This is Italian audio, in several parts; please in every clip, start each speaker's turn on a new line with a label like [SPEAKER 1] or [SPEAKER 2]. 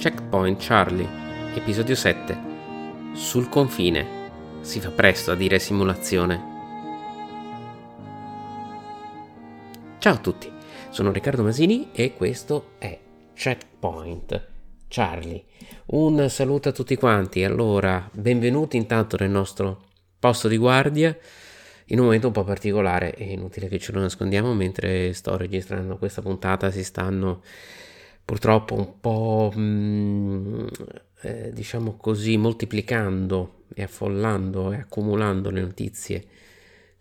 [SPEAKER 1] Checkpoint Charlie, episodio 7. Sul confine. Si fa presto a dire simulazione. Ciao a tutti, sono Riccardo Masini e questo è Checkpoint Charlie. Un saluto a tutti quanti. Allora, benvenuti intanto nel nostro posto di guardia in un momento un po' particolare, è inutile che ce lo nascondiamo, mentre sto registrando questa puntata si stanno purtroppo un po', mh, mm, eh, diciamo così, moltiplicando e affollando e accumulando le notizie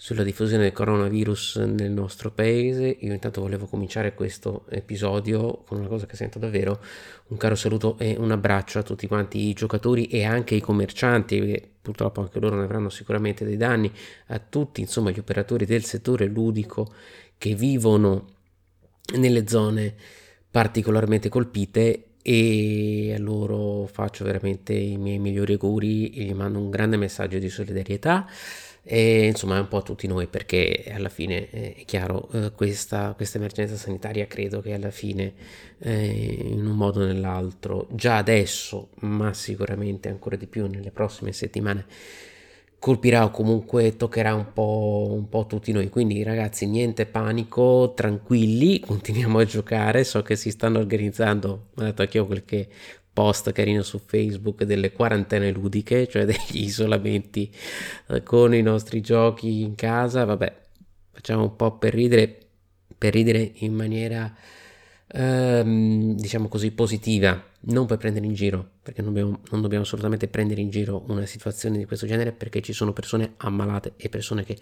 [SPEAKER 1] sulla diffusione del coronavirus nel nostro paese. Io intanto volevo cominciare questo episodio con una cosa che sento davvero, un caro saluto e un abbraccio a tutti quanti i giocatori e anche i commercianti, che purtroppo anche loro ne avranno sicuramente dei danni, a tutti insomma gli operatori del settore ludico che vivono nelle zone particolarmente colpite e a loro faccio veramente i miei migliori auguri e gli mando un grande messaggio di solidarietà e insomma un po' a tutti noi perché alla fine eh, è chiaro eh, questa, questa, emergenza sanitaria credo che alla fine eh, in un modo o nell'altro già adesso ma sicuramente ancora di più nelle prossime settimane colpirà o comunque toccherà un po', un po' tutti noi. Quindi ragazzi, niente panico, tranquilli, continuiamo a giocare. So che si stanno organizzando, detto anche io qualche post carino su Facebook delle quarantene ludiche, cioè degli isolamenti eh, con i nostri giochi in casa. Vabbè, facciamo un po' per ridere, per ridere in maniera ehm, diciamo così positiva non per prendere in giro, perché non dobbiamo, non dobbiamo, assolutamente prendere in giro una situazione di questo genere, perché ci sono persone ammalate e persone che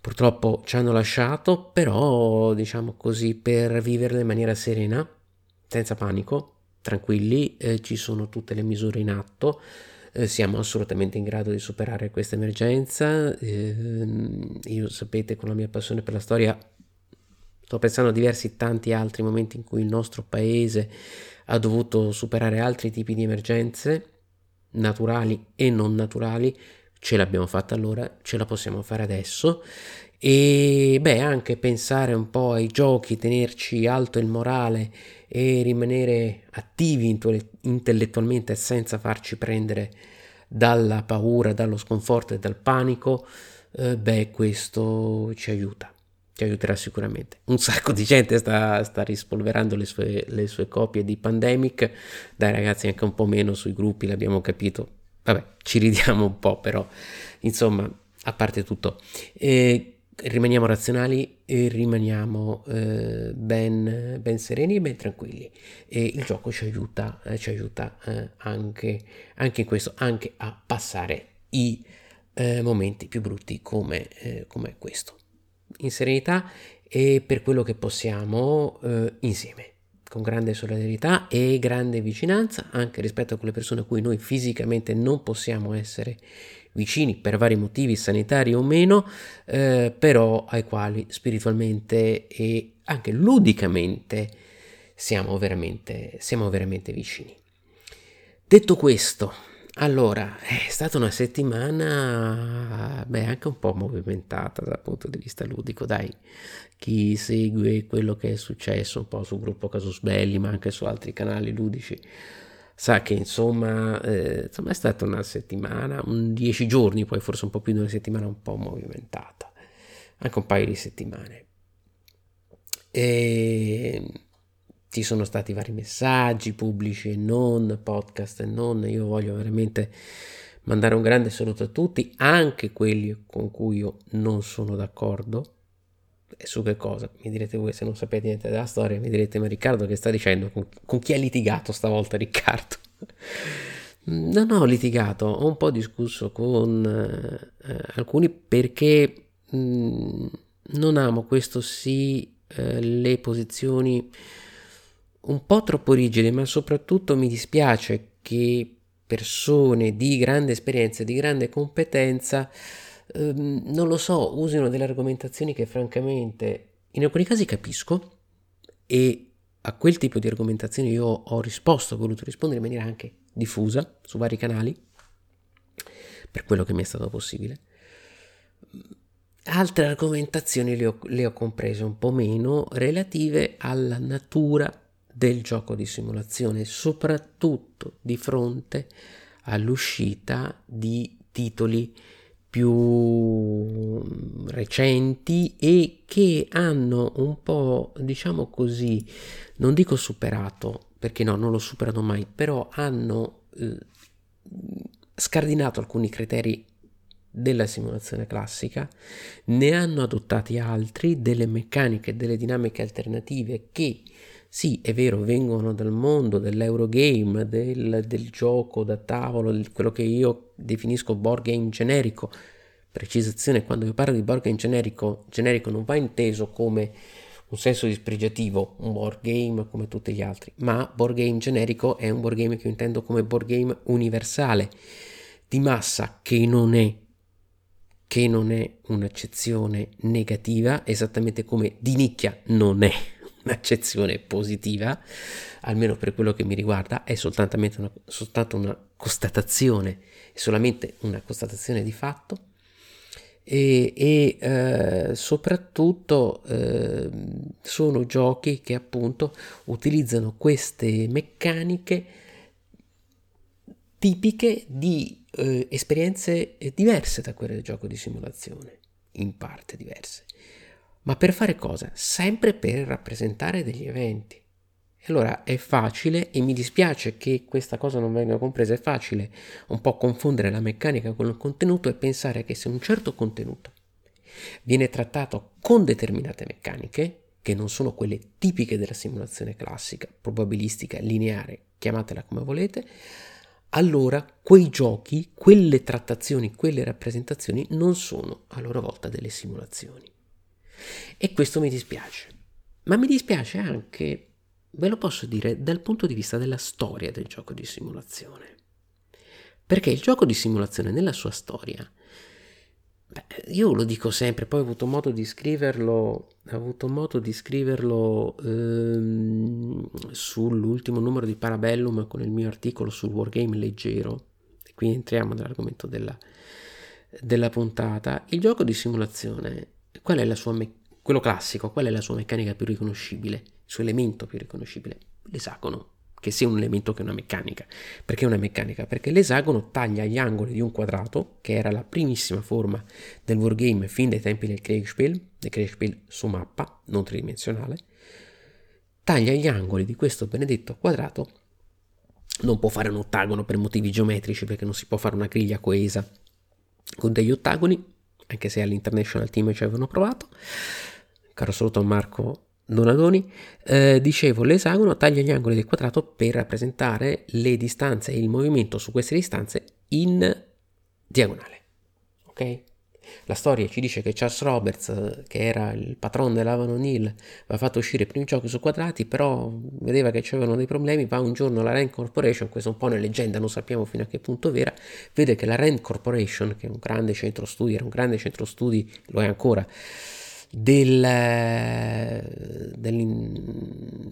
[SPEAKER 1] purtroppo ci hanno lasciato, però diciamo così per viverle in maniera serena, senza panico, tranquilli, eh, ci sono tutte le misure in atto. Eh, siamo assolutamente in grado di superare questa emergenza. Eh, io sapete, con la mia passione per la storia, sto pensando a diversi tanti altri momenti in cui il nostro paese ha dovuto superare altri tipi di emergenze, naturali e non naturali, ce l'abbiamo fatta allora, ce la possiamo fare adesso e beh anche pensare un po' ai giochi, tenerci alto il morale e rimanere attivi intellettualmente senza farci prendere dalla paura, dallo sconforto e dal panico, eh, beh questo ci aiuta ci aiuterà sicuramente. Un sacco di gente sta, sta rispolverando le sue, le sue, copie di Pandemic, dai ragazzi anche un po' meno sui gruppi, l'abbiamo capito. Vabbè, ci ridiamo un po', però insomma, a parte tutto, eh, rimaniamo razionali e rimaniamo eh, ben, ben, sereni e ben tranquilli. E il gioco ci aiuta, eh, ci aiuta eh, anche, anche, in questo, anche a passare i eh, momenti più brutti come, eh, come questo in serenità e per quello che possiamo eh, insieme, con grande solidarietà e grande vicinanza anche rispetto a quelle persone a cui noi fisicamente non possiamo essere vicini per vari motivi sanitari o meno, eh, però ai quali spiritualmente e anche ludicamente siamo veramente, siamo veramente vicini. Detto questo, allora, è stata una settimana, beh, anche un po' movimentata dal punto di vista ludico, dai. Chi segue quello che è successo un po' sul gruppo Casus Belli, ma anche su altri canali ludici, sa che insomma, eh, insomma è stata una settimana, un dieci giorni, poi forse un po' più di una settimana un po' movimentata, anche un paio di settimane. E ci sono stati vari messaggi pubblici e non, podcast e non, io voglio veramente mandare un grande saluto a tutti, anche quelli con cui io non sono d'accordo. E su che cosa? Mi direte voi se non sapete niente della storia, mi direte ma Riccardo che sta dicendo? Con, con chi ha litigato stavolta Riccardo? non ho litigato, ho un po' discusso con eh, alcuni perché mh, mm, non amo questo sì eh, le posizioni un po' troppo rigide, ma soprattutto mi dispiace che persone di grande esperienza, di grande competenza, ehm, non lo so, usino delle argomentazioni che francamente In alcuni casi capisco e a quel tipo di argomentazione io ho risposto, ho voluto rispondere in maniera anche diffusa su vari canali, per quello che mi è stato possibile. Altre argomentazioni le ho, le ho comprese un po' meno relative alla natura del gioco di simulazione, soprattutto di fronte all'uscita di titoli più recenti e che hanno un po', diciamo così, non dico superato, perché no, non lo superano mai, però hanno eh, scardinato alcuni criteri della simulazione classica, ne hanno adottati altri, delle meccaniche, delle dinamiche alternative che sì, è vero, vengono dal mondo dell'Eurogame, del, del gioco da tavolo, quello che io definisco board game generico. Precisazione, quando io parlo di board game generico, generico non va inteso come un senso dispregiativo, un board game come tutti gli altri, ma board game generico è un board game che io intendo come board game universale, di massa, che non è che non è un'accezione negativa, esattamente come di nicchia non è un'accezione positiva, almeno per quello che mi riguarda, è soltanto una, soltanto una constatazione, solamente una constatazione di fatto e, e eh, soprattutto eh, sono giochi che appunto utilizzano queste meccaniche tipiche di eh, esperienze diverse da quelle del gioco di simulazione, in parte diverse. Ma per fare cosa? Sempre per rappresentare degli eventi. E allora è facile, e mi dispiace che questa cosa non venga compresa, è facile un po' confondere la meccanica con il contenuto e pensare che se un certo contenuto viene trattato con determinate meccaniche, che non sono quelle tipiche della simulazione classica, probabilistica, lineare, chiamatela come volete, allora quei giochi, quelle trattazioni, quelle rappresentazioni non sono a loro volta delle simulazioni. E questo mi dispiace. Ma mi dispiace anche, ve lo posso dire, dal punto di vista della storia del gioco di simulazione. Perché il gioco di simulazione nella sua storia, beh, io lo dico sempre, poi ho avuto modo di scriverlo, ho avuto modo di scriverlo ehm, sull'ultimo numero di Parabellum con il mio articolo sul wargame leggero, e qui entriamo nell'argomento della, della puntata. Il gioco di simulazione sua quello classico, qual è la sua meccanica più riconoscibile, il suo elemento più riconoscibile? L'esagono, che sia un elemento che una meccanica. Perché una meccanica? Perché l'esagono taglia gli angoli di un quadrato, che era la primissima forma del wargame fin dai tempi del Kriegspiel, del Kriegspiel su mappa, non tridimensionale, taglia gli angoli di questo benedetto quadrato, non può fare un ottagono per motivi geometrici, perché non si può fare una griglia coesa con degli ottagoni, anche se all'International Team ci avevano provato. Caro saluto a Marco Donadoni. Eh, dicevo, l'esagono taglia gli angoli del quadrato per rappresentare le distanze e il movimento su queste distanze in diagonale. Ok? La storia ci dice che Charles Roberts, che era il patron dell'Avan O'Neill, aveva fatto uscire i primi giochi su quadrati, però vedeva che c'erano dei problemi, va un giorno alla Rand Corporation, questo è un po' una leggenda, non sappiamo fino a che punto vera, vede che la Rand Corporation, che è un grande centro studi, era un grande centro studi, lo è ancora, del, del,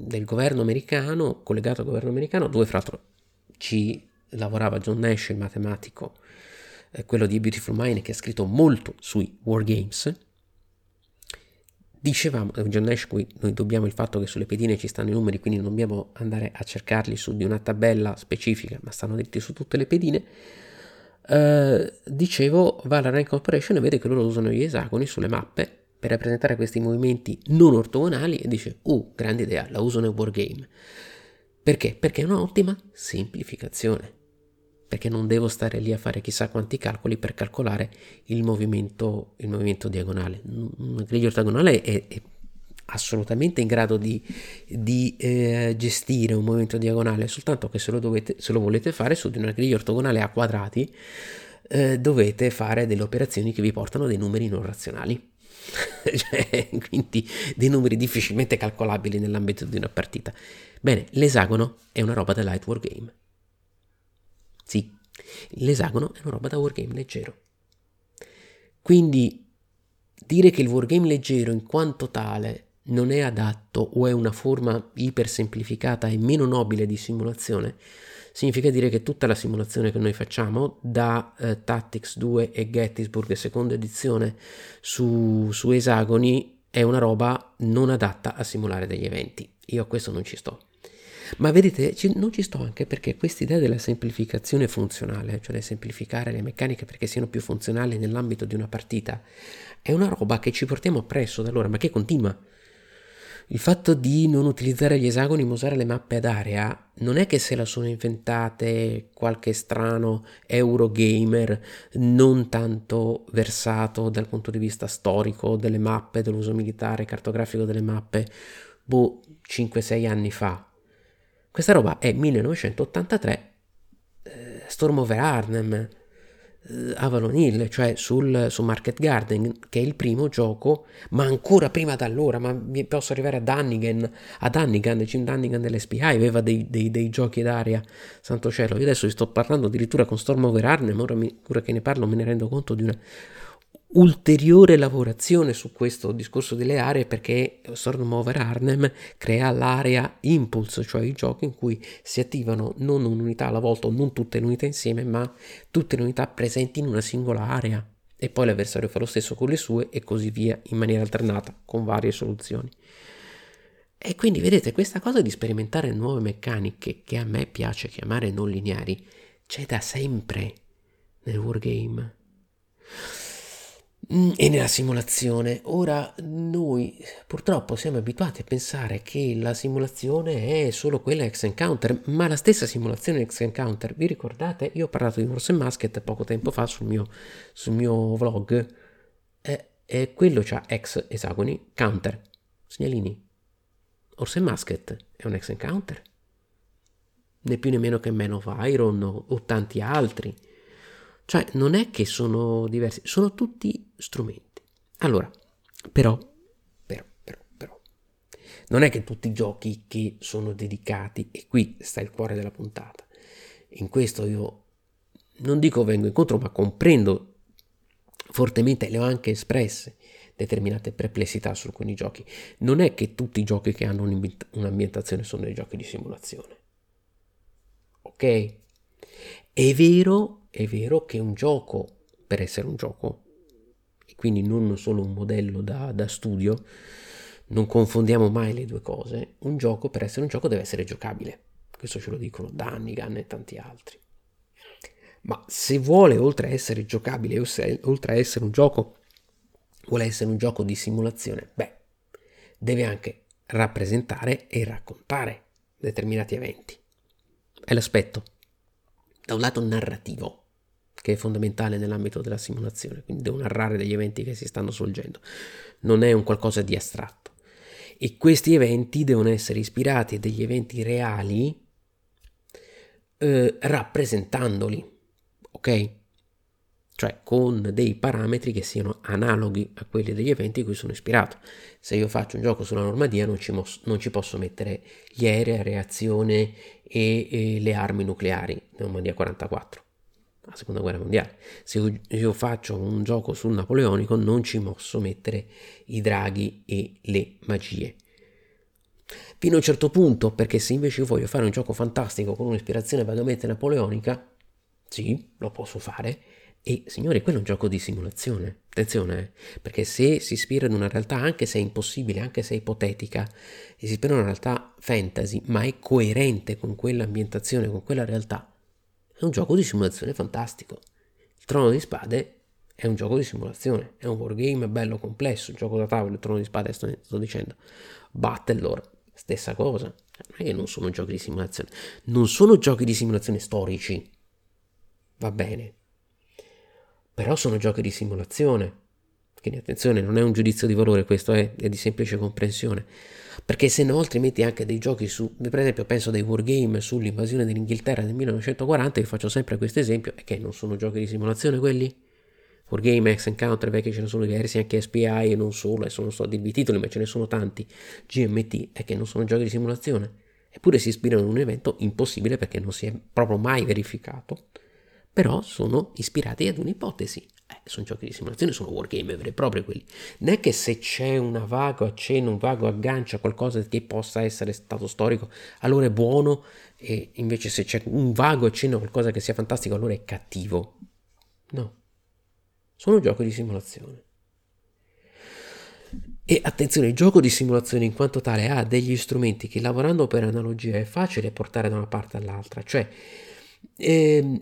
[SPEAKER 1] del, governo americano, collegato al governo americano, dove fra l'altro ci lavorava John Nash, il matematico eh, quello di Beautiful Mind che ha scritto molto sui wargames, dicevamo, eh, John Nash qui noi dobbiamo il fatto che sulle pedine ci stanno i numeri, quindi non dobbiamo andare a cercarli su di una tabella specifica, ma stanno dritti su tutte le pedine. Uh, dicevo, va alla Rank Corporation e vede che loro usano gli esagoni sulle mappe per rappresentare questi movimenti non ortogonali e dice, uh, grande idea, la uso nel wargame. Perché? Perché è un'ottima semplificazione perché non devo stare lì a fare chissà quanti calcoli per calcolare il movimento, il movimento diagonale. Un griglia ortogonale è, è, assolutamente in grado di, di eh, gestire un movimento diagonale, soltanto che se lo, dovete, se lo volete fare su di una griglia ortogonale a quadrati, eh, dovete fare delle operazioni che vi portano dei numeri non razionali. cioè, quindi dei numeri difficilmente calcolabili nell'ambito di una partita. Bene, l'esagono è una roba da light war game sì, l'esagono è una roba da wargame leggero. Quindi dire che il wargame leggero in quanto tale non è adatto o è una forma ipersemplificata e meno nobile di simulazione, significa dire che tutta la simulazione che noi facciamo da eh, Tactics 2 e Gettysburg seconda edizione su, su esagoni è una roba non adatta a simulare degli eventi. Io a questo non ci sto. Ma vedete, ci, non ci sto anche perché questa idea della semplificazione funzionale, cioè di semplificare le meccaniche perché siano più funzionali nell'ambito di una partita, è una roba che ci portiamo appresso da allora, ma che continua. Il fatto di non utilizzare gli esagoni ma usare le mappe ad area non è che se la sono inventate qualche strano Eurogamer non tanto versato dal punto di vista storico delle mappe, dell'uso militare, cartografico delle mappe, boh, 5-6 anni fa. Questa roba è 1983, eh, Storm over Arnhem, eh, Avalon Hill, cioè sul, su Market Garden, che è il primo gioco, ma ancora prima da allora, ma posso arrivare a Dunnigan, a Dunnigan, Jim Dunnigan dell'SPI aveva dei, dei, dei giochi d'aria, santo cielo, io adesso vi sto parlando addirittura con Storm Over Arnhem, ora, mi, ora che ne parlo me ne rendo conto di una ulteriore lavorazione su questo discorso delle aree perché Storm Over Arnhem crea l'area impulse, cioè i giochi in cui si attivano non un'unità alla volta o non tutte le unità insieme, ma tutte le unità presenti in una singola area e poi l'avversario fa lo stesso con le sue e così via in maniera alternata con varie soluzioni. E quindi vedete questa cosa di sperimentare nuove meccaniche che a me piace chiamare non lineari c'è da sempre nel wargame. Mm, e nella simulazione. Ora noi purtroppo siamo abituati a pensare che la simulazione è solo quella ex encounter, ma la stessa simulazione ex encounter, vi ricordate? Io ho parlato di Horse Musket poco tempo fa sul mio, sul mio vlog, e, e quello c'ha ex esagoni, counter, segnalini. Horse Musket è un ex encounter, né più né meno che Man of Iron o tanti altri. Cioè, non è che sono diversi, sono tutti strumenti. Allora, però, però, però, però, non è che tutti i giochi che sono dedicati, e qui sta il cuore della puntata, in questo io non dico vengo incontro, ma comprendo fortemente, le ho anche espresse determinate perplessità su alcuni giochi. Non è che tutti i giochi che hanno un'ambientazione sono dei giochi di simulazione. Ok? È vero è vero che un gioco, per essere un gioco, e quindi non solo un modello da, da studio, non confondiamo mai le due cose, un gioco per essere un gioco deve essere giocabile. Questo ce lo dicono Dannigan e tanti altri. Ma se vuole, oltre a essere giocabile, oltre a essere un gioco, vuole essere un gioco di simulazione, beh, deve anche rappresentare e raccontare determinati eventi. È l'aspetto, da un lato narrativo, che è fondamentale nell'ambito della simulazione, quindi devo narrare degli eventi che si stanno svolgendo, non è un qualcosa di astratto. E questi eventi devono essere ispirati a degli eventi reali eh, rappresentandoli, ok? Cioè con dei parametri che siano analoghi a quelli degli eventi a cui sono ispirato. Se io faccio un gioco sulla Normandia non ci, mos- non ci posso mettere gli aerei a reazione e, e le armi nucleari, Normandia 44 la seconda guerra mondiale. Se io faccio un gioco sul napoleonico non ci posso mettere i draghi e le magie. Fino a un certo punto, perché se invece io voglio fare un gioco fantastico con un'ispirazione vagamente napoleonica, sì, lo posso fare. E signori, quello è un gioco di simulazione. Attenzione, eh, perché se si ispira ad una realtà, anche se è impossibile, anche se è ipotetica, si ispira a una realtà fantasy, ma è coerente con quell'ambientazione, con quella realtà, è un gioco di simulazione fantastico. Il Trono di Spade è un gioco di simulazione, è un wargame bello complesso, un gioco da tavolo, il Trono di Spade sto, sto dicendo. Battlelore, stessa cosa. Non è che non sono giochi di simulazione, non sono giochi di simulazione storici. Va bene. Però sono giochi di simulazione. Quindi attenzione, non è un giudizio di valore, questo è, è di semplice comprensione perché se no altrimenti anche dei giochi su, per esempio penso dei wargame sull'invasione dell'Inghilterra nel 1940, vi faccio sempre questo esempio, è che non sono giochi di simulazione quelli? Wargame, X Encounter, vecchi ce ne sono diversi, anche SPI e non solo, adesso non so dirvi i titoli, ma ce ne sono tanti, GMT, è che non sono giochi di simulazione, eppure si ispirano ad un evento impossibile perché non si è proprio mai verificato, però sono ispirati ad un'ipotesi, eh, sono giochi di simulazione, sono wargame veri e propri quelli. Non è che se c'è una vago accenno, un vago aggancio a qualcosa che possa essere stato storico, allora è buono, e invece se c'è un vago accenno a qualcosa che sia fantastico, allora è cattivo. No, sono giochi di simulazione. E attenzione, il gioco di simulazione in quanto tale ha degli strumenti che lavorando per analogia è facile portare da una parte all'altra, cioè ehm,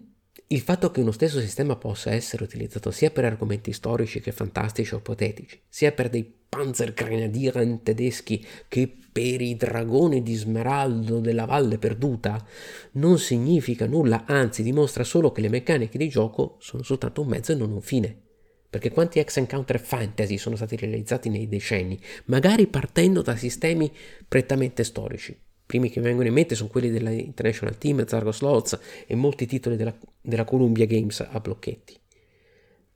[SPEAKER 1] il fatto che uno stesso sistema possa essere utilizzato sia per argomenti storici che fantastici o ipotetici, sia per dei Panzergrenadieren tedeschi che per i dragoni di smeraldo della Valle Perduta, non significa nulla, anzi dimostra solo che le meccaniche di gioco sono soltanto un mezzo e non un fine. Perché quanti ex encounter fantasy sono stati realizzati nei decenni, magari partendo da sistemi prettamente storici. Primi che mi vengono in mente sono quelli della International Team, Zargo Slots e molti titoli della, della Columbia Games a blocchetti.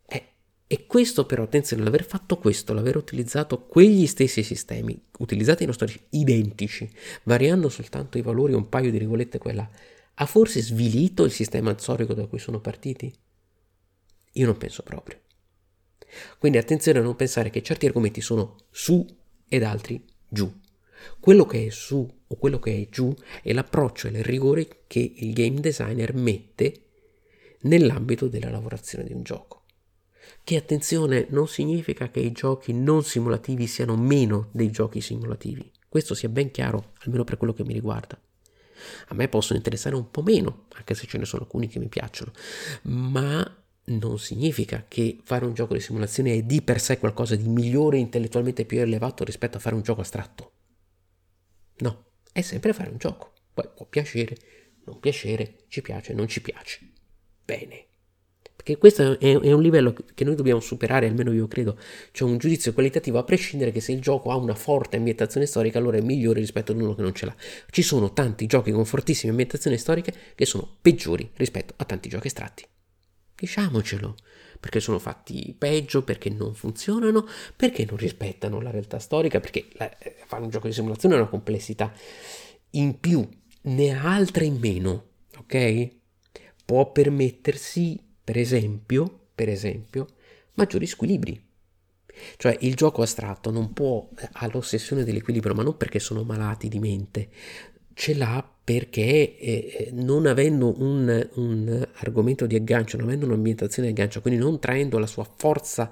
[SPEAKER 1] Eh, e questo però, attenzione, l'aver fatto questo, l'aver utilizzato quegli stessi sistemi, utilizzati in storici identici, variando soltanto i valori un paio di regolette quella, ha forse svilito il sistema storico da cui sono partiti? Io non penso proprio. Quindi attenzione a non pensare che certi argomenti sono su ed altri giù. Quello che è su o quello che è giù è l'approccio e il rigore che il game designer mette nell'ambito della lavorazione di un gioco. Che attenzione non significa che i giochi non simulativi siano meno dei giochi simulativi. Questo sia ben chiaro, almeno per quello che mi riguarda. A me possono interessare un po' meno, anche se ce ne sono alcuni che mi piacciono, ma non significa che fare un gioco di simulazione è di per sé qualcosa di migliore intellettualmente più elevato rispetto a fare un gioco astratto. No, è sempre fare un gioco. Poi può piacere, non piacere, ci piace, non ci piace. Bene. Perché questo è, un livello che noi dobbiamo superare, almeno io credo. C'è un giudizio qualitativo a prescindere che se il gioco ha una forte ambientazione storica, allora è migliore rispetto ad uno che non ce l'ha. Ci sono tanti giochi con fortissime ambientazioni storiche che sono peggiori rispetto a tanti giochi astratti. Diciamocelo, perché sono fatti peggio, perché non funzionano, perché non rispettano la realtà storica, perché la, eh, fare un gioco di simulazione è una complessità in più, ne ha altre in meno, ok? Può permettersi, per esempio, per esempio, maggiori squilibri. Cioè il gioco astratto non può, eh, ha l'ossessione dell'equilibrio, ma non perché sono malati di mente, ce l'ha perché eh, non avendo un, un, argomento di aggancio, non avendo un'ambientazione di aggancio, quindi non traendo la sua forza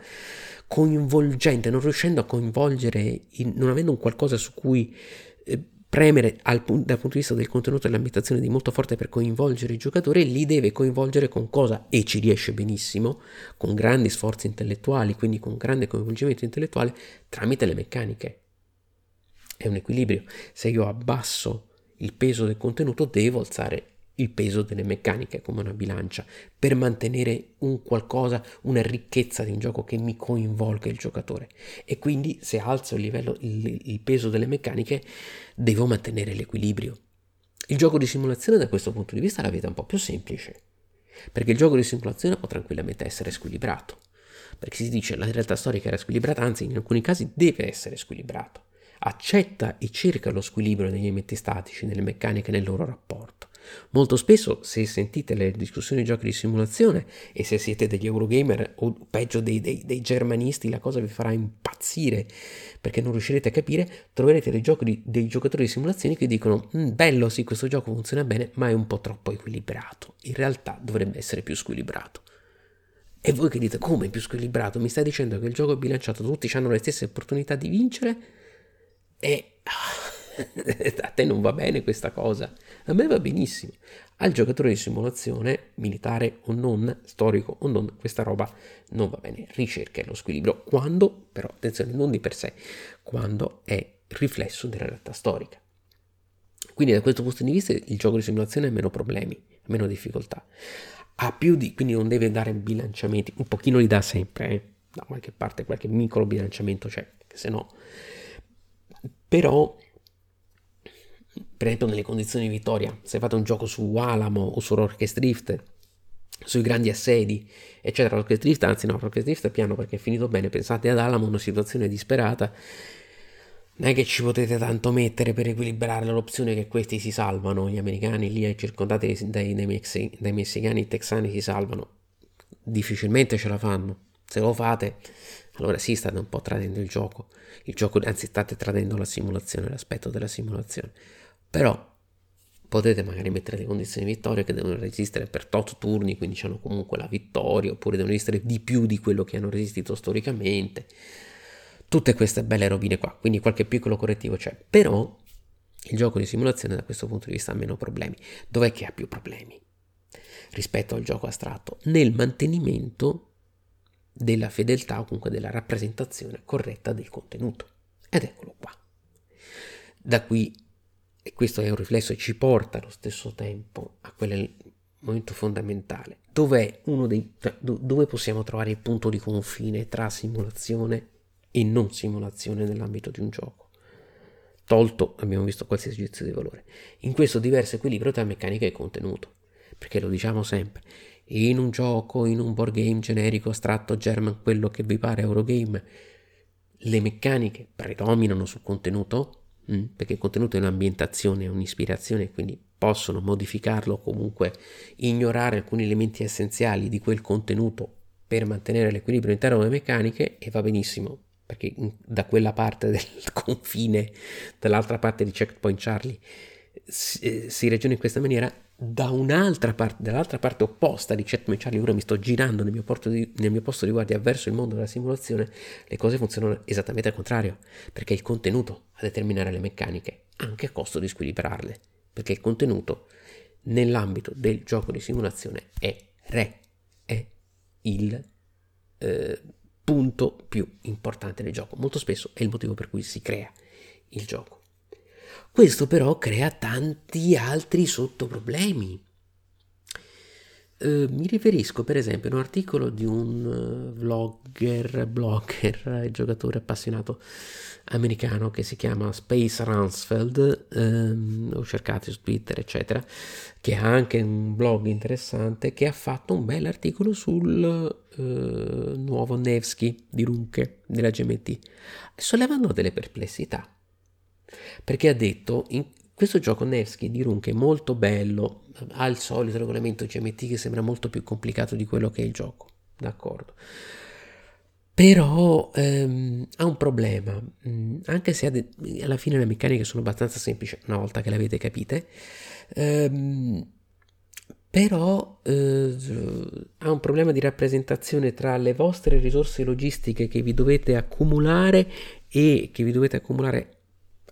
[SPEAKER 1] coinvolgente, non riuscendo a coinvolgere, in, non avendo un qualcosa su cui eh, premere al, dal punto di vista del contenuto dell'ambientazione di molto forte per coinvolgere il giocatore, li deve coinvolgere con cosa e ci riesce benissimo, con grandi sforzi intellettuali, quindi con grande coinvolgimento intellettuale tramite le meccaniche. È un equilibrio. Se io abbasso il peso del contenuto, devo alzare il peso delle meccaniche come una bilancia per mantenere un qualcosa, una ricchezza di un gioco che mi coinvolga il giocatore. E quindi se alzo il livello, il, il peso delle meccaniche, devo mantenere l'equilibrio. Il gioco di simulazione da questo punto di vista la vede un po' più semplice, perché il gioco di simulazione può tranquillamente essere squilibrato, perché si dice la realtà storica era squilibrata, anzi in alcuni casi deve essere squilibrato accetta e cerca lo squilibrio negli elementi statici, nelle meccaniche, nel loro rapporto. Molto spesso, se sentite le discussioni di giochi di simulazione e se siete degli Eurogamer o peggio dei, dei, dei germanisti, la cosa vi farà impazzire perché non riuscirete a capire, troverete dei, di, dei giocatori di simulazione che dicono mm, bello sì questo gioco funziona bene ma è un po' troppo equilibrato. In realtà dovrebbe essere più squilibrato. E voi che dite come più squilibrato? Mi stai dicendo che il gioco è bilanciato, tutti hanno le stesse opportunità di vincere? E a te non va bene questa cosa. A me va benissimo. Al giocatore di simulazione, militare o non, storico o non, questa roba non va bene. Ricerca lo squilibrio quando, però attenzione, non di per sé, quando è riflesso della realtà storica. Quindi da questo punto di vista il gioco di simulazione ha meno problemi, meno difficoltà. Ha più di, quindi non deve dare bilanciamenti, un pochino li dà sempre, eh? da qualche parte qualche micro bilanciamento c'è, se no però per esempio nelle condizioni di vittoria se fate un gioco su Alamo o su Rocket Drift sui grandi assedi eccetera Rocket Drift anzi no Rocket Drift è piano perché è finito bene pensate ad Alamo una situazione disperata non è che ci potete tanto mettere per equilibrare l'opzione che questi si salvano gli americani lì circondati dai, dai, dai messicani i texani si salvano. Difficilmente ce la fanno. Se lo fate, allora sì, state un po' tradendo il gioco, il gioco, anzi state tradendo la simulazione, l'aspetto della simulazione. Però potete magari mettere le condizioni di vittoria che devono resistere per tot turni, quindi hanno comunque la vittoria, oppure devono resistere di più di quello che hanno resistito storicamente. Tutte queste belle robine qua, quindi qualche piccolo correttivo c'è. Però il gioco di simulazione da questo punto di vista ha meno problemi. Dov'è che ha più problemi? Rispetto al gioco astratto, nel mantenimento della fedeltà o comunque della rappresentazione corretta del contenuto. Ed eccolo qua. Da qui, e questo è un riflesso e ci porta allo stesso tempo a quel momento fondamentale, dove, dei, dove possiamo trovare il punto di confine tra simulazione e non simulazione nell'ambito di un gioco tolto, abbiamo visto qualsiasi giudizio di valore. In questo diverso equilibrio tra meccanica e contenuto, perché lo diciamo sempre, in un gioco, in un board game generico, astratto, German, quello che vi pare, Eurogame, le meccaniche predominano sul contenuto, mm? perché il contenuto è un'ambientazione, un'ispirazione, quindi possono modificarlo o comunque ignorare alcuni elementi essenziali di quel contenuto per mantenere l'equilibrio interno delle meccaniche e va benissimo perché da quella parte del confine, dall'altra parte di Checkpoint Charlie, si, eh, si ragiona in questa maniera, da un'altra parte, dall'altra parte opposta di Checkpoint Charlie, ora mi sto girando nel mio, di, nel mio posto di guardia verso il mondo della simulazione, le cose funzionano esattamente al contrario, perché è il contenuto a determinare le meccaniche, anche a costo di squilibrarle, perché il contenuto nell'ambito del gioco di simulazione è re, è il... Eh, punto più importante del gioco. Molto spesso è il motivo per cui si crea il gioco. Questo però crea tanti altri sottoproblemi. Eh, mi riferisco per esempio a un articolo di un uh, vlogger, blogger, giocatore appassionato americano che si chiama Space Ransfeld, ehm, ho cercato su Twitter eccetera, che ha anche un blog interessante che ha fatto un bel articolo sul eh, nuovo Nevsky di Runke della GMT, sollevando delle perplessità, perché ha detto in questo gioco Nevsky di Runke è molto bello, ha il solito regolamento GMT che sembra molto più complicato di quello che è il gioco, d'accordo. Però ehm, ha un problema, mm, anche se de- alla fine le meccaniche sono abbastanza semplici una volta che le avete capite, ehm, però eh, ha un problema di rappresentazione tra le vostre risorse logistiche che vi dovete accumulare e che vi dovete accumulare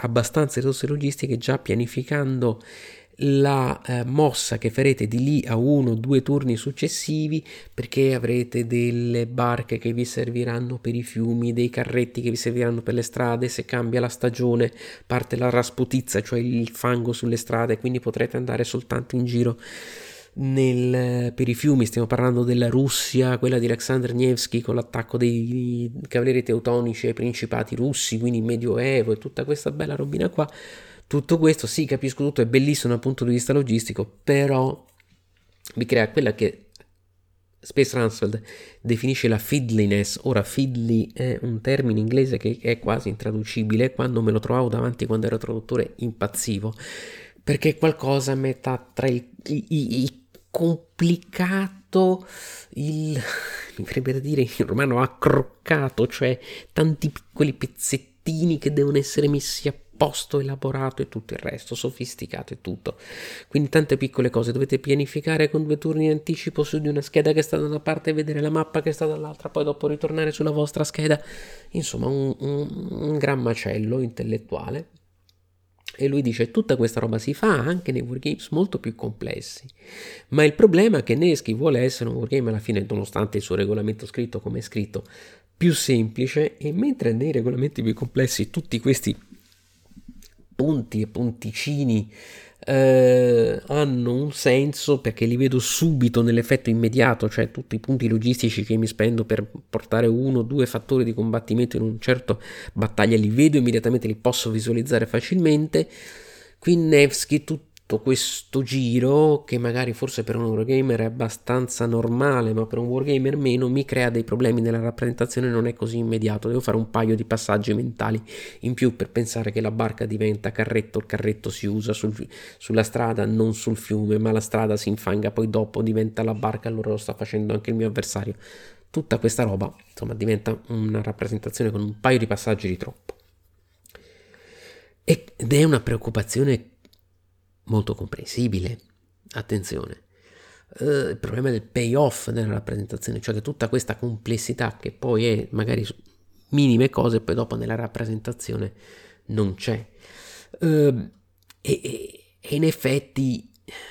[SPEAKER 1] abbastanza risorse logistiche già pianificando la eh, mossa che farete di lì a uno o due turni successivi perché avrete delle barche che vi serviranno per i fiumi, dei carretti che vi serviranno per le strade, se cambia la stagione parte la rasputizza, cioè il fango sulle strade, quindi potrete andare soltanto in giro nel, per i fiumi, stiamo parlando della Russia, quella di Alexander Nevsky con l'attacco dei cavalieri teutonici ai principati russi, quindi medioevo e tutta questa bella robina qua. Tutto questo, sì, capisco tutto, è bellissimo dal punto di vista logistico, però vi crea quella che Space Ransfeld definisce la fiddliness. Ora, fiddly è un termine inglese che è quasi intraducibile. Quando me lo trovavo davanti, quando ero traduttore, impazzivo perché è qualcosa a metà tra il, il, il complicato, il, mi verrebbe da dire in romano accroccato, cioè tanti piccoli pezzettini che devono essere messi a posto, elaborato e tutto il resto, sofisticato e tutto. Quindi tante piccole cose, dovete pianificare con due turni di anticipo su di una scheda che sta da una parte e vedere la mappa che sta dall'altra, poi dopo ritornare sulla vostra scheda. Insomma, un, un, un gran macello intellettuale e lui dice tutta questa roba si fa anche nei wargames molto più complessi. Ma il problema è che Neschi vuole essere un wargame alla fine, nonostante il suo regolamento scritto come è scritto, più semplice e mentre nei regolamenti più complessi tutti questi punti e punticini eh, hanno un senso perché li vedo subito nell'effetto immediato, cioè tutti i punti logistici che mi spendo per portare uno o due fattori di combattimento in un certo battaglia, li vedo immediatamente, li posso visualizzare facilmente. Qui Nevsky tutto tutto questo giro, che magari forse per un Eurogamer è abbastanza normale, ma per un Wargamer meno, mi crea dei problemi nella rappresentazione, non è così immediato. Devo fare un paio di passaggi mentali in più per pensare che la barca diventa carretto, il carretto si usa sul, sulla strada, non sul fiume, ma la strada si infanga, poi dopo diventa la barca, allora lo sta facendo anche il mio avversario. tutta questa roba insomma diventa una rappresentazione con un paio di passaggi di troppo. Ed è una preoccupazione molto comprensibile. Attenzione. Uh, il problema del payoff nella rappresentazione, cioè che tutta questa complessità che poi è magari minime cose, poi dopo nella rappresentazione non c'è. Uh, e, e, e, in effetti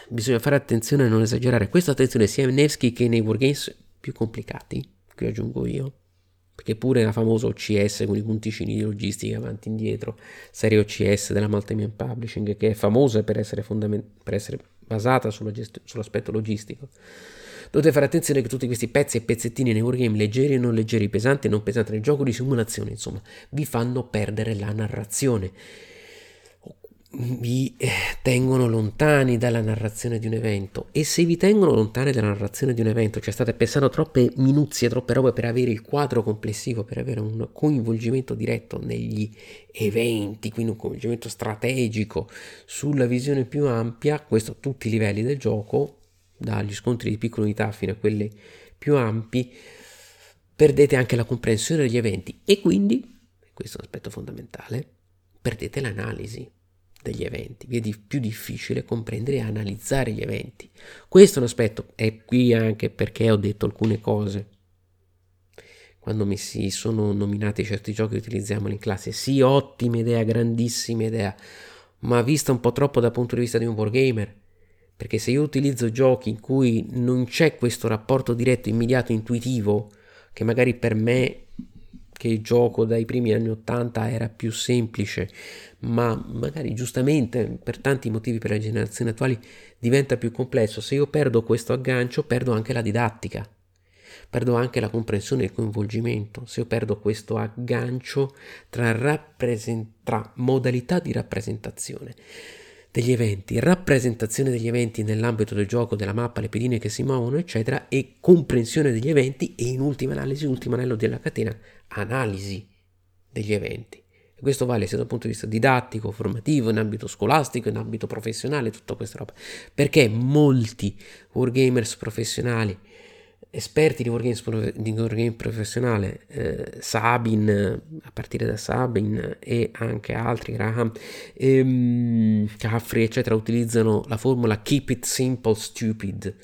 [SPEAKER 1] bisogna fare attenzione a non esagerare. Questa attenzione sia in Nevsky che nei wargames più complicati, qui aggiungo io, perché pure la famosa OCS con i punticini di logistica avanti e indietro, serie OCS della Maltemian Publishing, che è famosa per essere, fondament- per essere basata gest- sull'aspetto logistico. Dovete fare attenzione che tutti questi pezzi e pezzettini nei wargame, leggeri e non leggeri, pesanti e non pesanti, nel gioco di simulazione, insomma, vi fanno perdere la narrazione vi eh, tengono lontani dalla narrazione di un evento. E se vi tengono lontani dalla narrazione di un evento, cioè state pensando troppe minuzie, troppe robe per avere il quadro complessivo, per avere un coinvolgimento diretto negli eventi, quindi un coinvolgimento strategico sulla visione più ampia, questo a tutti i livelli del gioco, dagli scontri di piccola unità fino a quelli più ampi, perdete anche la comprensione degli eventi. E quindi, questo è un aspetto fondamentale, perdete l'analisi degli eventi, vi è di più difficile comprendere e analizzare gli eventi. Questo è un aspetto, è qui anche perché ho detto alcune cose. Quando mi si sono nominati certi giochi utilizziamoli in classe, sì, ottima idea, grandissima idea, ma vista un po' troppo dal punto di vista di un wargamer. Perché se io utilizzo giochi in cui non c'è questo rapporto diretto, immediato, intuitivo, che magari per me che il gioco dai primi anni 80 era più semplice, ma magari giustamente per tanti motivi per le generazioni attuali diventa più complesso. Se io perdo questo aggancio, perdo anche la didattica, perdo anche la comprensione e il coinvolgimento. Se io perdo questo aggancio tra, rappresent- tra modalità di rappresentazione degli eventi, rappresentazione degli eventi nell'ambito del gioco, della mappa, le pedine che si muovono, eccetera, e comprensione degli eventi e in ultima analisi, ultimo anello della catena, analisi degli eventi. E questo vale sia dal punto di vista didattico, formativo, in ambito scolastico, in ambito professionale, tutta questa roba. Perché molti wargamers professionali esperti di wargame, di wargame professionale, eh, Sabin, a partire da Sabin e anche altri, Graham, ehm, Caffrey, eccetera, utilizzano la formula keep it simple, stupid.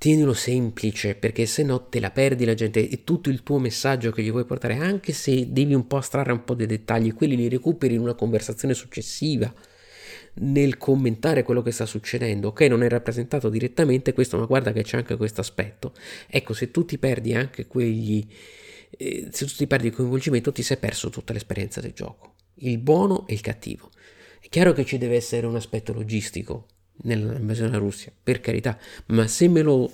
[SPEAKER 1] Tienilo semplice perché se no te la perdi la gente e tutto il tuo messaggio che gli vuoi portare, anche se devi un po' astrarre un po' dei dettagli, quelli li recuperi in una conversazione successiva nel commentare quello che sta succedendo, ok, non è rappresentato direttamente questo, ma guarda che c'è anche questo aspetto. Ecco, se tu ti perdi anche quegli eh, se tu ti perdi il coinvolgimento, ti sei perso tutta l'esperienza del gioco, il buono e il cattivo. È chiaro che ci deve essere un aspetto logistico nell'invasione alla Russia, per carità, ma se me lo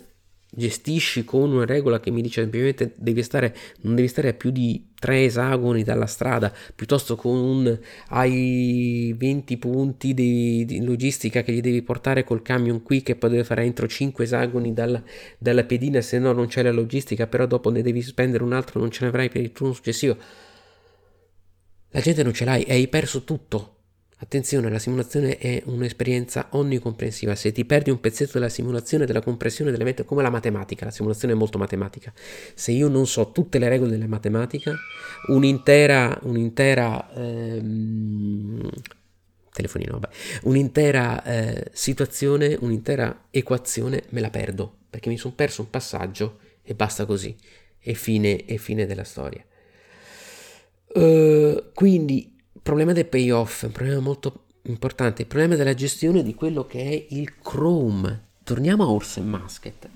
[SPEAKER 1] gestisci con una regola che mi dice semplicemente devi stare, non devi stare a più di tre esagoni dalla strada, piuttosto con un hai 20 punti di, di, logistica che gli devi portare col camion qui che poi deve fare entro 5 esagoni dalla, dalla pedina, se no non c'è la logistica, però dopo ne devi spendere un altro, non ce ne avrai per il turno successivo. La gente non ce l'hai hai perso tutto Attenzione, la simulazione è un'esperienza onnicomprensiva. Se ti perdi un pezzetto della simulazione, della compressione dell'evento, come la matematica, la simulazione è molto matematica. Se io non so tutte le regole della matematica, un'intera, un'intera ehm, telefonino, vabbè, un'intera eh, situazione, un'intera equazione me la perdo, perché mi sono perso un passaggio e basta così, e fine, fine della storia. Uh, quindi problema del payoff è un problema molto importante, il problema della gestione di quello che è il Chrome. Torniamo a Orson Musket.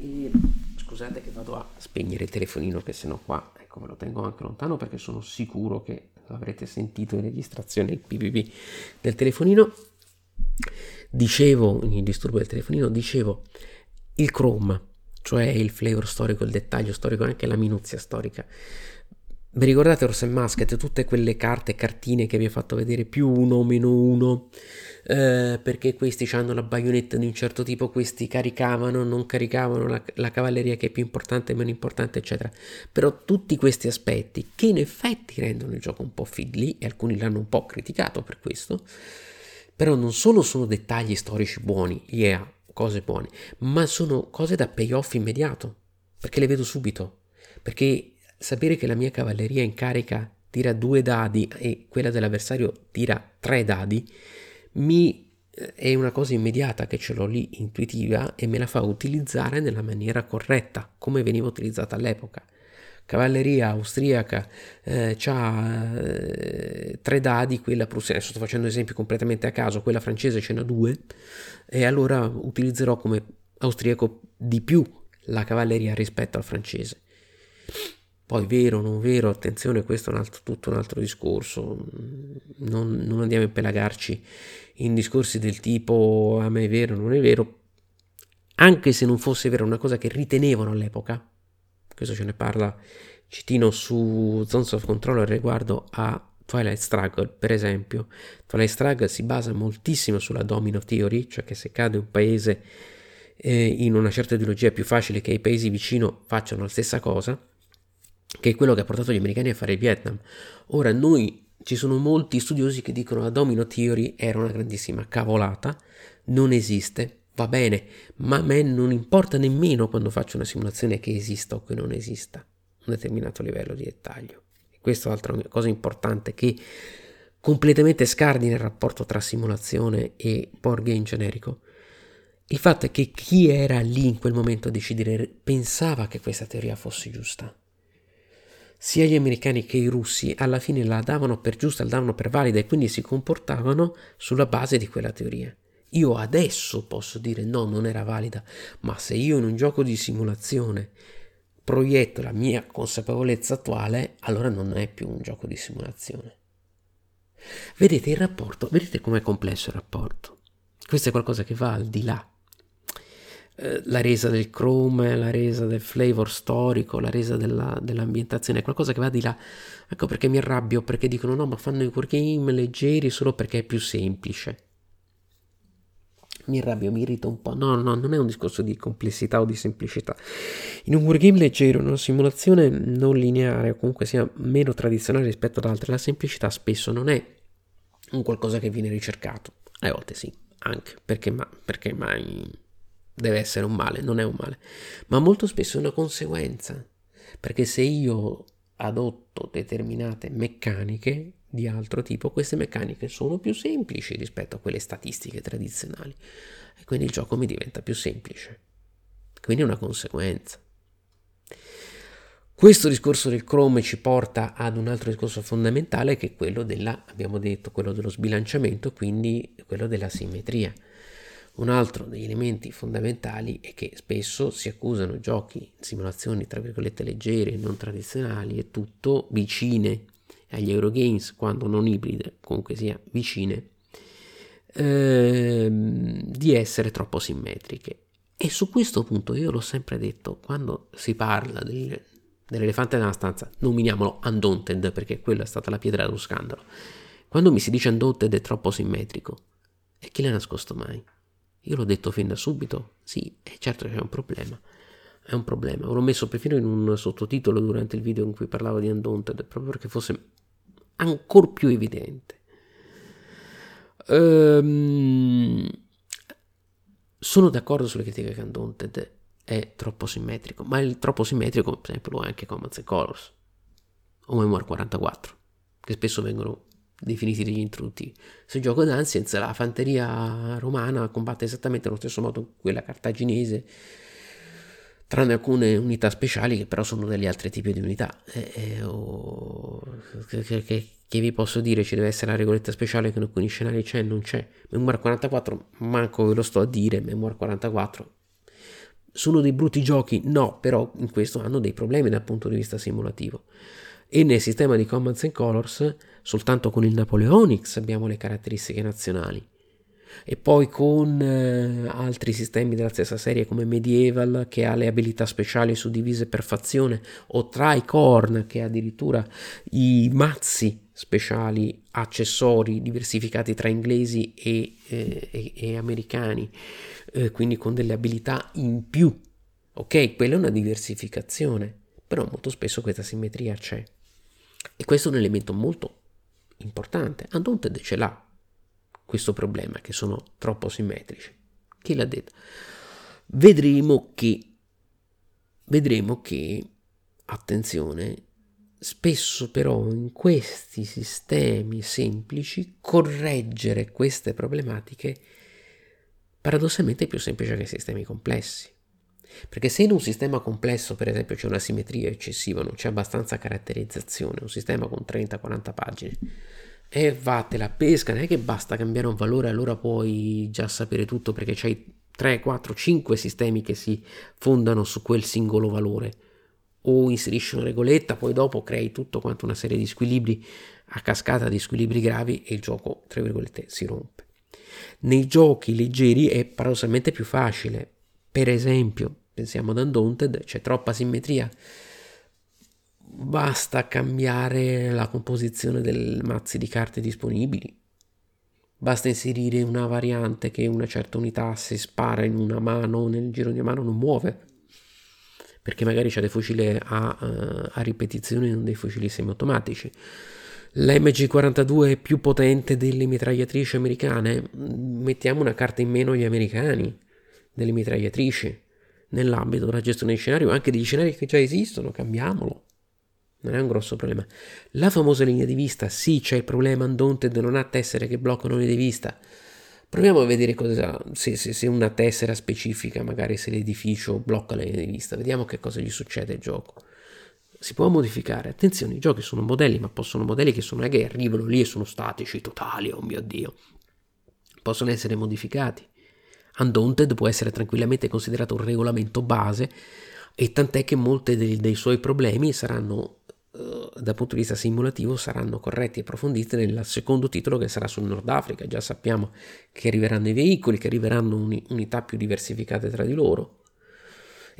[SPEAKER 1] E, scusate che vado a spegnere il telefonino che sennò qua, ecco, me lo tengo anche lontano perché sono sicuro che l'avrete sentito in registrazione il PPP del telefonino. Dicevo, il disturbo del telefonino, dicevo il Chrome, cioè il flavor storico, il dettaglio storico, anche la minuzia storica vi ricordate Orson Musket, tutte quelle carte, cartine che vi ho fatto vedere, più uno meno uno, eh, perché questi hanno la baionetta di un certo tipo, questi caricavano, non caricavano la, la cavalleria che è più importante, meno importante, eccetera. Però tutti questi aspetti, che in effetti rendono il gioco un po' fiddly, e alcuni l'hanno un po' criticato per questo, però non solo sono dettagli storici buoni, yeah, cose buone, ma sono cose da payoff immediato, perché le vedo subito. Perché sapere che la mia cavalleria in carica tira due dadi e quella dell'avversario tira tre dadi mi eh, è una cosa immediata che ce l'ho lì intuitiva e me la fa utilizzare nella maniera corretta, come veniva utilizzata all'epoca. Cavalleria austriaca eh, ha eh, tre dadi, quella prussiana, sto facendo esempi completamente a caso, quella francese ce n'ha due, e allora utilizzerò come austriaco di più la cavalleria rispetto al francese. Poi vero o non vero, attenzione, questo è un altro, tutto un altro discorso, non, non andiamo a impelagarci in discorsi del tipo a me è vero, non è vero, anche se non fosse vero una cosa che ritenevano all'epoca, questo ce ne parla Citino su Zones of Control riguardo a Twilight Struggle, per esempio. Twilight Struggle si basa moltissimo sulla domino theory, cioè che se cade un paese eh, in una certa ideologia è più facile che i paesi vicino facciano la stessa cosa che è quello che ha portato gli americani a fare il Vietnam. Ora, noi ci sono molti studiosi che dicono la domino theory era una grandissima cavolata, non esiste, va bene, ma a me non importa nemmeno quando faccio una simulazione che esista o che non esista un determinato livello di dettaglio. E questa è un'altra cosa importante che completamente scardina il rapporto tra simulazione e board game generico. Il fatto è che chi era lì in quel momento a decidere pensava che questa teoria fosse giusta sia gli americani che i russi alla fine la davano per giusta, la davano per valida e quindi si comportavano sulla base di quella teoria. Io adesso posso dire no, non era valida, ma se io in un gioco di simulazione proietto la mia consapevolezza attuale, allora non è più un gioco di simulazione. Vedete il rapporto, vedete com'è complesso il rapporto. Questo è qualcosa che va al di là la resa del chrome, la resa del flavor storico, la resa della, dell'ambientazione, è qualcosa che va di là. Ecco perché mi arrabbio, perché dicono no, ma fanno i wargame leggeri solo perché è più semplice. Mi arrabbio, mi irrita un po'. No, no, non è un discorso di complessità o di semplicità. In un wargame leggero, in una simulazione non lineare o comunque sia meno tradizionale rispetto ad altre, la semplicità spesso non è un qualcosa che viene ricercato. A volte sì, anche perché, ma, perché mai deve essere un male, non è un male, ma molto spesso è una conseguenza, perché se io adotto determinate meccaniche di altro tipo, queste meccaniche sono più semplici rispetto a quelle statistiche tradizionali e quindi il gioco mi diventa più semplice. Quindi è una conseguenza. Questo discorso del Chrome ci porta ad un altro discorso fondamentale che è quello della, abbiamo detto, quello dello sbilanciamento, quindi quello della simmetria. Un altro degli elementi fondamentali è che spesso si accusano giochi, simulazioni tra virgolette leggere, non tradizionali e tutto vicine agli Eurogames, quando non ibride, comunque sia vicine, ehm, di essere troppo simmetriche. E su questo punto io l'ho sempre detto, quando si parla del, dell'elefante nella stanza, nominiamolo Undaunted perché quella è stata la pietra dello scandalo. Quando mi si dice Undaunted è troppo simmetrico, e chi l'ha nascosto mai? Io l'ho detto fin da subito, sì, è certo che è un problema. È un problema. L'ho messo perfino in un sottotitolo durante il video in cui parlavo di Undaunted, proprio perché fosse ancora più evidente. Um, sono d'accordo sulle critiche che Undaunted è troppo simmetrico, ma il troppo simmetrico, per esempio, lo è anche Commands and Colors o Memoir 44, che spesso vengono definiti degli introduttivi. Se gioco d'Ancients, la fanteria romana combatte esattamente allo stesso modo quella cartaginese, tranne alcune unità speciali che però sono degli altri tipi di unità. Eh, eh, oh, che, che, che, vi posso dire? Ci deve essere la regoletta speciale che in alcuni scenari c'è, non c'è. Memoir 44, manco ve lo sto a dire, Memoir 44. Sono dei brutti giochi? No, però in questo hanno dei problemi dal punto di vista simulativo e nel sistema di Commands and Colors soltanto con il Napoleonics abbiamo le caratteristiche nazionali. E poi con eh, altri sistemi della stessa serie come Medieval che ha le abilità speciali suddivise per fazione o Tricorn che ha addirittura i mazzi speciali accessori diversificati tra inglesi e, eh, e, e americani eh, quindi con delle abilità in più. Ok quella è una diversificazione però molto spesso questa simmetria c'è. E questo è un elemento molto importante. Undaunted ce l'ha questo problema che sono troppo simmetrici. Chi l'ha detto? Vedremo che, vedremo che attenzione, spesso però in questi sistemi semplici correggere queste problematiche paradossalmente è più semplice che sistemi complessi. Perché se in un sistema complesso, per esempio, c'è una simmetria eccessiva, non c'è abbastanza caratterizzazione, un sistema con 30-40 pagine, e va, te la pesca, non è che basta cambiare un valore, allora puoi già sapere tutto perché c'hai 3, 4, 5 sistemi che si fondano su quel singolo valore. O inserisci una regoletta, poi dopo crei tutto quanto una serie di squilibri a cascata di squilibri gravi e il gioco, tra virgolette, si rompe. Nei giochi leggeri è paradossalmente più facile. Per esempio, pensiamo ad Undaunted, c'è troppa simmetria. Basta cambiare la composizione dei mazzi di carte disponibili. Basta inserire una variante che una certa unità se spara in una mano nel giro di mano non muove. Perché magari c'è dei fucili a, uh, a ripetizione e non dei fucili semiautomatici l'MG42 è più potente delle mitragliatrici americane? Mettiamo una carta in meno agli americani delle mitragliatrici nell'ambito della gestione di scenario, anche degli scenari che già esistono, cambiamolo. Non è un grosso problema. La famosa linea di vista, sì, c'è il problema Undaunted non ha tessere che bloccano le linee di vista. Proviamo a vedere cosa, se, se, se, una tessera specifica, magari se l'edificio blocca la linea di vista, vediamo che cosa gli succede al gioco si può modificare. Attenzione, i giochi sono modelli, ma possono modelli che sono che arrivano lì e sono statici, totali, oh mio Dio. Possono essere modificati. Undaunted può essere tranquillamente considerato un regolamento base e tant'è che molti dei, dei suoi problemi saranno Uh, dal punto di vista simulativo saranno corretti e approfonditi nel secondo titolo che sarà sul Nord Africa. Già sappiamo che arriveranno i veicoli, che arriveranno uni, unità più diversificate tra di loro.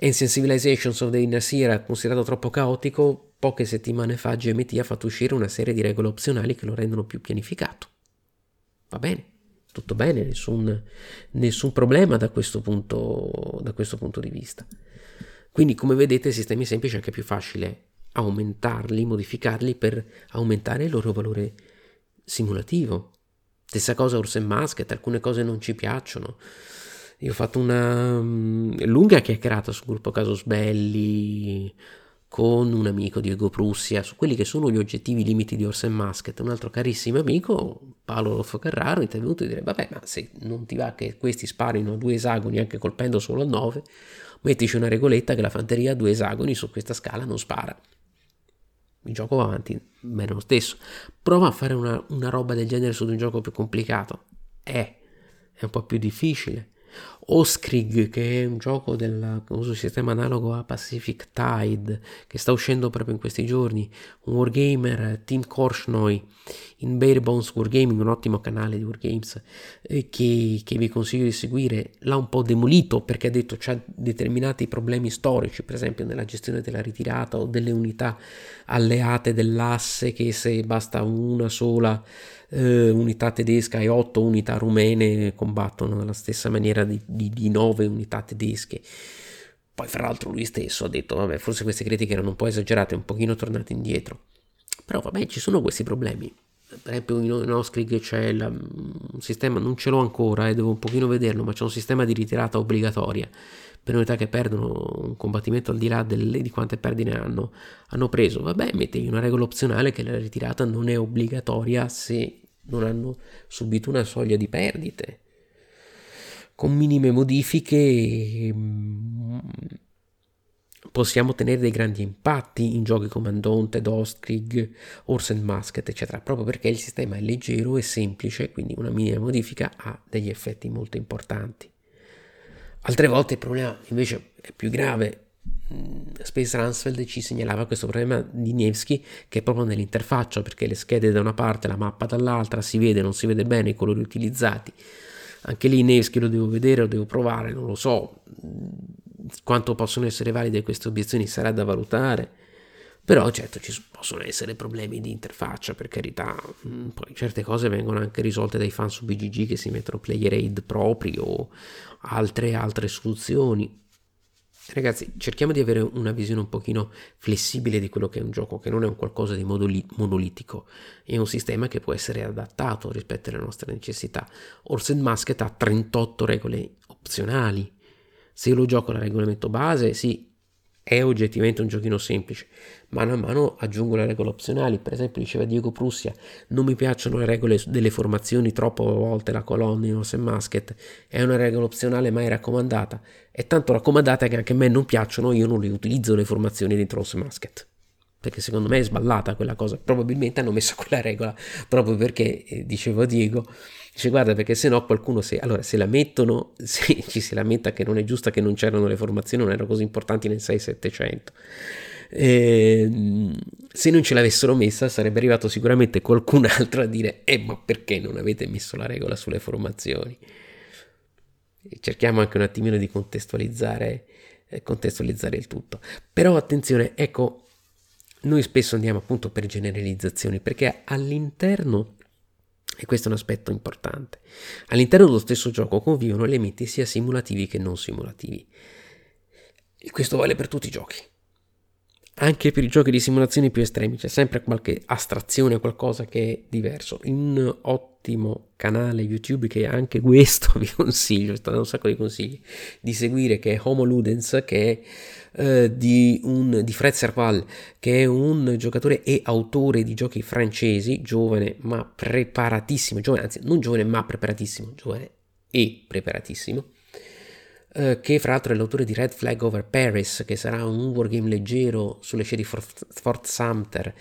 [SPEAKER 1] Ancient Civilizations of the Inner Seer, considerato troppo caotico, poche settimane fa GMT ha fatto uscire una serie di regole opzionali che lo rendono più pianificato. Va bene, tutto bene, nessun, nessun problema da questo, punto, da questo punto di vista. Quindi, come vedete, sistemi semplici è anche più facile aumentarli, modificarli per aumentare il loro valore simulativo. Stessa cosa Orson Musket, alcune cose non ci piacciono. Io ho fatto una um, lunga chiacchierata sul gruppo Casus Belli con un amico Diego Prussia su quelli che sono gli oggettivi limiti di Orson Musket. Un altro carissimo amico, Paolo Carraro, è intervenuto e dire: Vabbè, ma se non ti va che questi sparino a due esagoni anche colpendo solo a 9, mettici una regoletta che la fanteria a due esagoni su questa scala non spara. Il gioco va avanti bene lo stesso. Prova a fare una, una roba del genere su un gioco più complicato. Eh, è un po' più difficile Oskrig, che è un gioco del uso sistema analogo a Pacific Tide, che sta uscendo proprio in questi giorni, un wargamer, Tim Korshnoi, in Bare Bones Wargaming, un ottimo canale di wargames eh, che, che, vi consiglio di seguire, l'ha un po' demolito perché ha detto c'ha determinati problemi storici, per esempio nella gestione della ritirata o delle unità alleate dell'asse che se basta una sola eh, unità tedesca e otto unità rumene combattono nella stessa maniera di, di, di nove unità tedesche. Poi, fra l'altro, lui stesso ha detto: Vabbè, forse queste critiche erano un po' esagerate, un pochino tornate indietro. Però, vabbè, ci sono questi problemi. Per esempio, in Oskrig c'è la, un sistema, non ce l'ho ancora e eh, devo un pochino vederlo, ma c'è un sistema di ritirata obbligatoria per unità che perdono un combattimento al di là delle, di quante perdine hanno, hanno preso. Vabbè, mettegli una regola opzionale che la ritirata non è obbligatoria se non hanno subito una soglia di perdite. Con minime modifiche mm, possiamo ottenere dei grandi impatti in giochi come Undaunted, Ostkrieg, Orsen Musket, eccetera, proprio perché il sistema è leggero e semplice, quindi una minima modifica ha degli effetti molto importanti. Altre volte il problema invece è più grave, Mm, Space Ransfeld ci segnalava questo problema di Nevsky che è proprio nell'interfaccia perché le schede da una parte, la mappa dall'altra, si vede, non si vede bene i colori utilizzati. Anche lì Nevsky lo devo vedere, lo devo provare, non lo so quanto possono essere valide queste obiezioni, sarà da valutare. Però certo ci possono essere problemi di interfaccia, per carità, mm, poi certe cose vengono anche risolte dai fan su BGG che si mettono player aid propri o altre, altre soluzioni. Ragazzi, cerchiamo di avere una visione un pochino flessibile di quello che è un gioco, che non è un qualcosa di modoli- monolitico, è un sistema che può essere adattato rispetto alle nostre necessità. Orson Musket ha 38 regole opzionali. Se lo gioco al regolamento base, sì, è oggettivamente un giochino semplice. Mano a mano aggiungo le regole opzionali, per esempio diceva Diego Prussia, non mi piacciono le regole delle formazioni troppo volte la colonna in Horse Musket, è una regola opzionale mai raccomandata, è tanto raccomandata che anche a me non piacciono, io non le utilizzo le formazioni dentro Horse Musket perché secondo me è sballata quella cosa. Probabilmente hanno messo quella regola proprio perché, eh, dicevo a Diego, dice guarda perché se no qualcuno se, allora, se la mettono, se ci si lamenta che non è giusta che non c'erano le formazioni, non erano così importanti nel 6-700. Eh, se non ce l'avessero messa sarebbe arrivato sicuramente qualcun altro a dire eh ma perché non avete messo la regola sulle formazioni cerchiamo anche un attimino di contestualizzare, eh, contestualizzare il tutto però attenzione ecco noi spesso andiamo appunto per generalizzazioni perché all'interno, e questo è un aspetto importante, all'interno dello stesso gioco convivono elementi sia simulativi che non simulativi. E questo vale per tutti i giochi. Anche per i giochi di simulazione più estremi c'è sempre qualche astrazione, qualcosa che è diverso. Un ottimo canale YouTube che anche questo vi consiglio, sto dando un sacco di consigli, di seguire, che è Homo Ludens, che è eh, di, un, di Fred Serval, che è un giocatore e autore di giochi francesi, giovane ma preparatissimo, giovane, anzi non giovane ma preparatissimo, giovane e preparatissimo eh, che fra l'altro è l'autore di Red Flag Over Paris, che sarà un wargame leggero sulle scie di Fort, Fort Sumter,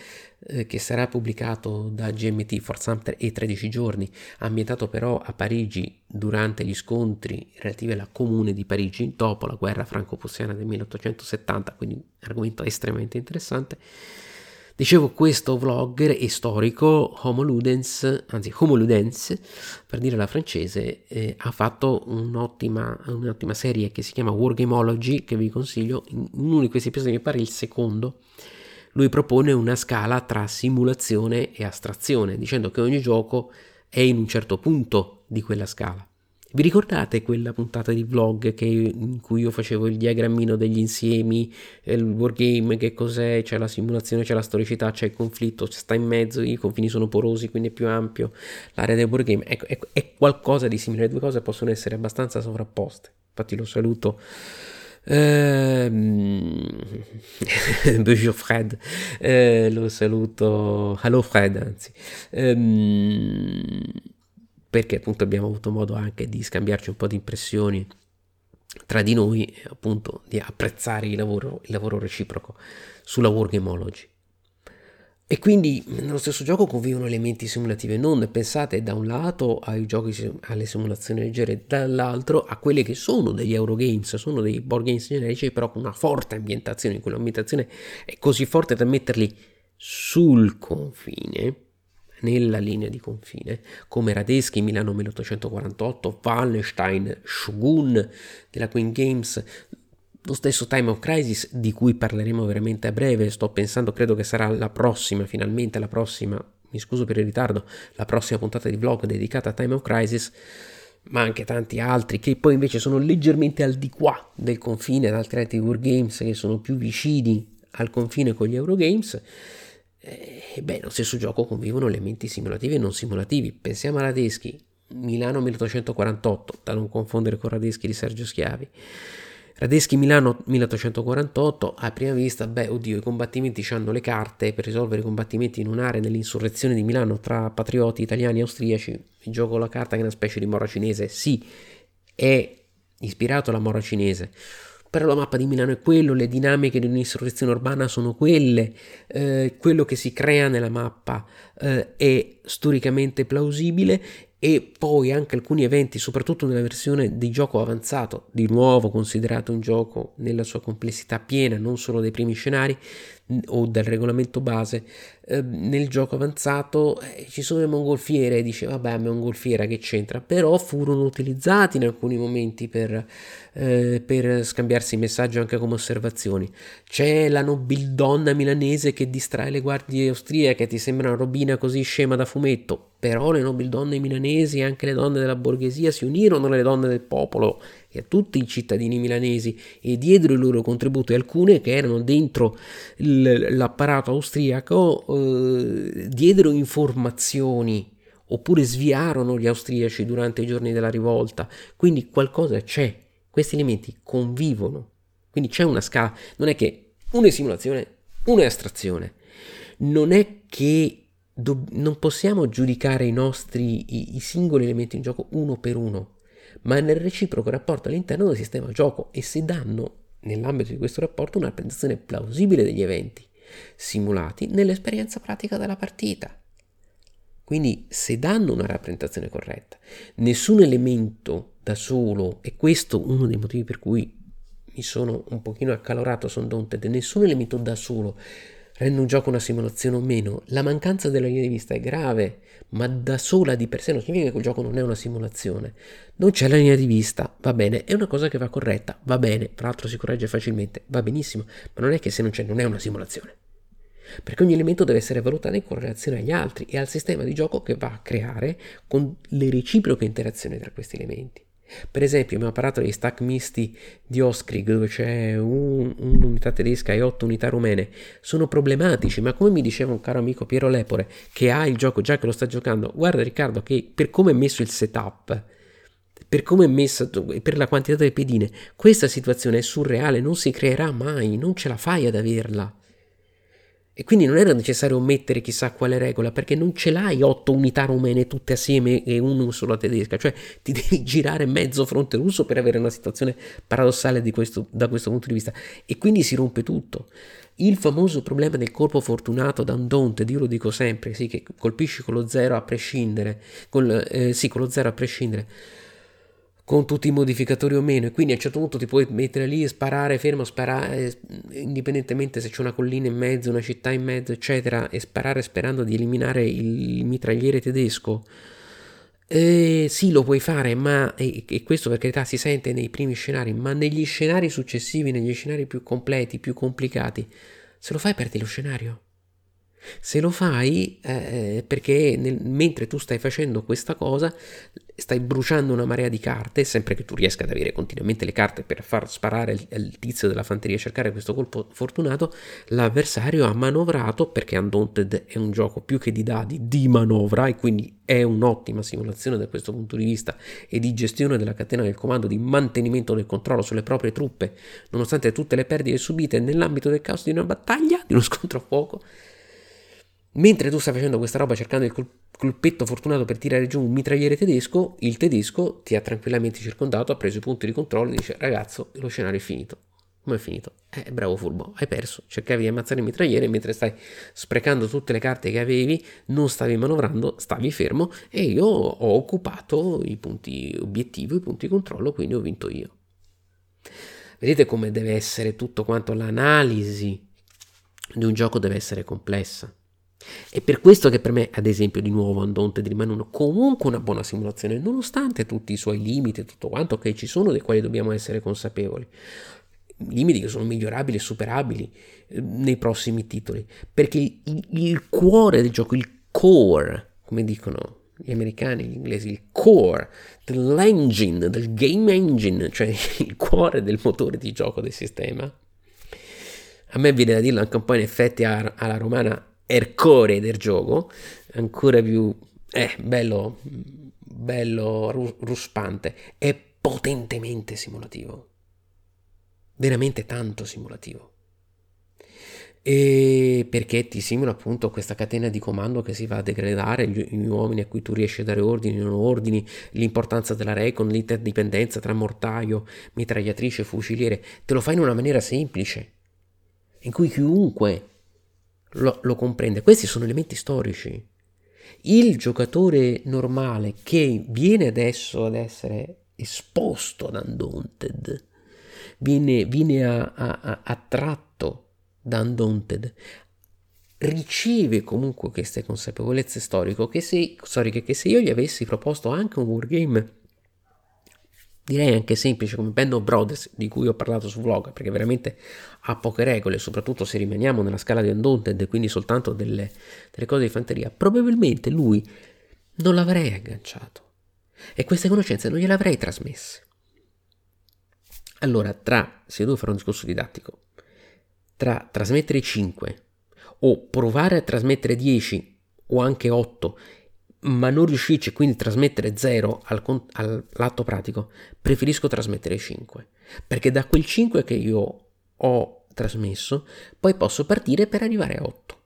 [SPEAKER 1] eh, che sarà pubblicato da GMT Fort Sumter e 13 giorni, ambientato però a Parigi durante gli scontri relativi alla comune di Parigi dopo la guerra franco-prussiana del 1870, quindi argomento estremamente interessante. Dicevo, questo vlogger e storico, Homo Ludens, anzi Homo Ludens, per dire la francese, eh, ha fatto un'ottima, un'ottima, serie che si chiama Wargamology, che vi consiglio. In uno di questi episodi, mi pare il secondo, lui propone una scala tra simulazione e astrazione, dicendo che ogni gioco è in un certo punto di quella scala. Vi ricordate quella puntata di vlog che, in cui io facevo il diagrammino degli insiemi, il wargame, che cos'è, c'è la simulazione, c'è la storicità, c'è il conflitto, sta in mezzo, i confini sono porosi, quindi è più ampio l'area del wargame. Ecco, ecco, è qualcosa di simile, le due cose possono essere abbastanza sovrapposte. Infatti lo saluto. Ehm, bonjour Fred, eh, lo saluto, hello Fred anzi. Ehm, perché appunto abbiamo avuto modo anche di scambiarci un po' di impressioni tra di noi e appunto di apprezzare il lavoro, il lavoro reciproco sulla Wargamology. E quindi nello stesso gioco convivono elementi simulativi non pensate da un lato ai giochi, alle simulazioni leggere, dall'altro a quelli che sono degli Eurogames, sono dei board games generici, però con una forte ambientazione, in cui l'ambientazione è così forte da metterli sul confine nella linea di confine, come Radeschi Milano 1848, Wallenstein, Shogun della Queen Games, lo stesso Time of Crisis di cui parleremo veramente a breve, sto pensando, credo che sarà la prossima, finalmente la prossima, mi scuso per il ritardo, la prossima puntata di vlog dedicata a Time of Crisis, ma anche tanti altri che poi invece sono leggermente al di qua del confine, ad altri altri wargames che sono più vicini al confine con gli Eurogames eh, beh, nello stesso gioco convivono elementi simulativi e non simulativi. Pensiamo a Radeschi, Milano 1848, da non confondere con Radeschi di Sergio Schiavi. Radeschi Milano 1848, a prima vista, beh, oddio, i combattimenti hanno le carte per risolvere i combattimenti in un'area nell'insurrezione di Milano tra patrioti italiani e austriaci. Il gioco la carta che è una specie di mora cinese, sì, è ispirato alla mora cinese però la mappa di Milano è quello, le dinamiche di un'insurrezione urbana sono quelle, eh, quello che si crea nella mappa eh, è storicamente plausibile e poi anche alcuni eventi, soprattutto nella versione di gioco avanzato, di nuovo considerato un gioco nella sua complessità piena, non solo dei primi scenari o del regolamento base, eh, nel gioco avanzato eh, ci sono le mongolfiere, dice vabbè, mongolfiera che c'entra, però furono utilizzati in alcuni momenti per, eh, per scambiarsi messaggi anche come osservazioni. C'è la nobildonna milanese che distrae le guardie austriache, ti sembra una robina così scema da fumetto, però le nobildonne milanesi e anche le donne della borghesia si unirono alle donne del popolo e a tutti i cittadini milanesi e diedero il loro contributo e alcune che erano dentro l'apparato austriaco eh, diedero informazioni oppure sviarono gli austriaci durante i giorni della rivolta. Quindi qualcosa c'è, questi elementi convivono Quindi c'è una scala, non è che una è simulazione, una è astrazione. Non è che do- non possiamo giudicare i nostri i, i singoli elementi in gioco uno per uno, ma nel reciproco rapporto all'interno del sistema gioco e se danno nell'ambito di questo rapporto una rappresentazione plausibile degli eventi simulati nell'esperienza pratica della partita. Quindi se danno una rappresentazione corretta, nessun elemento da solo, e questo uno dei motivi per cui mi sono un pochino accalorato su Undaunted, nessun elemento da solo rende un gioco una simulazione o meno, la mancanza della linea di vista è grave, ma da sola di per sé non significa che quel gioco non è una simulazione. Non c'è la linea di vista, va bene, è una cosa che va corretta, va bene, tra l'altro si corregge facilmente, va benissimo, ma non è che se non c'è non è una simulazione. Perché ogni elemento deve essere valutato in correlazione agli altri e al sistema di gioco che va a creare con le reciproche interazioni tra questi elementi. Per esempio, abbiamo parlato degli stack misti di Oskrig, dove c'è un, un'unità tedesca e otto unità rumene. Sono problematici, ma come mi diceva un caro amico Piero Lepore, che ha il gioco già che lo sta giocando, guarda Riccardo, che per come è messo il setup, per come è messa, per la quantità delle pedine, questa situazione è surreale, non si creerà mai, non ce la fai ad averla. E quindi non era necessario mettere chissà quale regola, perché non ce l'hai otto unità rumene tutte assieme e uno solo tedesca, cioè ti devi girare mezzo fronte russo per avere una situazione paradossale questo, da questo punto di vista. E quindi si rompe tutto. Il famoso problema del colpo fortunato da un Don't, io lo dico sempre, sì, che colpisci con lo zero a prescindere, col, eh, sì, con lo zero a prescindere con tutti i modificatori o meno e quindi a un certo punto ti puoi mettere lì e sparare fermo, sparare indipendentemente se c'è una collina in mezzo, una città in mezzo eccetera e sparare sperando di eliminare il mitragliere tedesco. Eh, sì lo puoi fare ma e, e questo per carità si sente nei primi scenari ma negli scenari successivi, negli scenari più completi, più complicati se lo fai perdi lo scenario se lo fai eh, perché nel, mentre tu stai facendo questa cosa stai bruciando una marea di carte, sempre che tu riesca ad avere continuamente le carte per far sparare il, il tizio della fanteria e cercare questo colpo fortunato, l'avversario ha manovrato, perché Undaunted è un gioco più che di dadi, di manovra e quindi è un'ottima simulazione da questo punto di vista e di gestione della catena del comando, di mantenimento del controllo sulle proprie truppe, nonostante tutte le perdite subite nell'ambito del caos di una battaglia, di uno scontro a fuoco Mentre tu stai facendo questa roba cercando il colpetto fortunato per tirare giù un mitragliere tedesco, il tedesco ti ha tranquillamente circondato, ha preso i punti di controllo e dice ragazzo lo scenario è finito. Come è finito? Eh, bravo furbo, hai perso. Cercavi di ammazzare il mitragliere mentre stai sprecando tutte le carte che avevi, non stavi manovrando, stavi fermo e io ho occupato i punti obiettivo, i punti di controllo, quindi ho vinto io. Vedete come deve essere tutto quanto l'analisi di un gioco deve essere complessa. È per questo che per me, ad esempio, di nuovo Undaunted rimane uno, comunque una buona simulazione, nonostante tutti i suoi limiti e tutto quanto che ci sono, dei quali dobbiamo essere consapevoli. Limiti che sono migliorabili e superabili eh, nei prossimi titoli. Perché il, il cuore del gioco, il core, come dicono gli americani, gli inglesi, il core dell'engine, del game engine, cioè il cuore del motore di gioco del sistema. A me viene da dirlo anche un po' in effetti alla romana ercore del gioco, ancora più eh, bello, bello ruspante, è potentemente simulativo, veramente tanto simulativo. E perché ti simula appunto questa catena di comando che si va a degradare, gli, gli uomini a cui tu riesci a dare ordini, non ordini, l'importanza della recon, l'interdipendenza tra mortaio, mitragliatrice, fuciliere, te lo fai in una maniera semplice, in cui chiunque lo, lo comprende. Questi sono elementi storici. Il giocatore normale che viene adesso ad essere esposto ad Undaunted, viene, viene a, a, a, attratto da Undaunted, riceve comunque queste consapevolezze storiche che se, storiche che se io gli avessi proposto anche un wargame direi anche semplice come Band of Brothers di cui ho parlato su vlog perché veramente ha poche regole soprattutto se rimaniamo nella scala di Undaunted quindi soltanto delle, delle cose di fanteria probabilmente lui non l'avrei agganciato. E queste conoscenze non gliele avrei trasmesse. Allora tra se devo fare un discorso didattico tra trasmettere 5 o provare a trasmettere 10 o anche 8 ma non riuscirci quindi trasmettere 0 al, all'atto pratico, preferisco trasmettere 5, perché da quel 5 che io ho trasmesso, poi posso partire per arrivare a 8.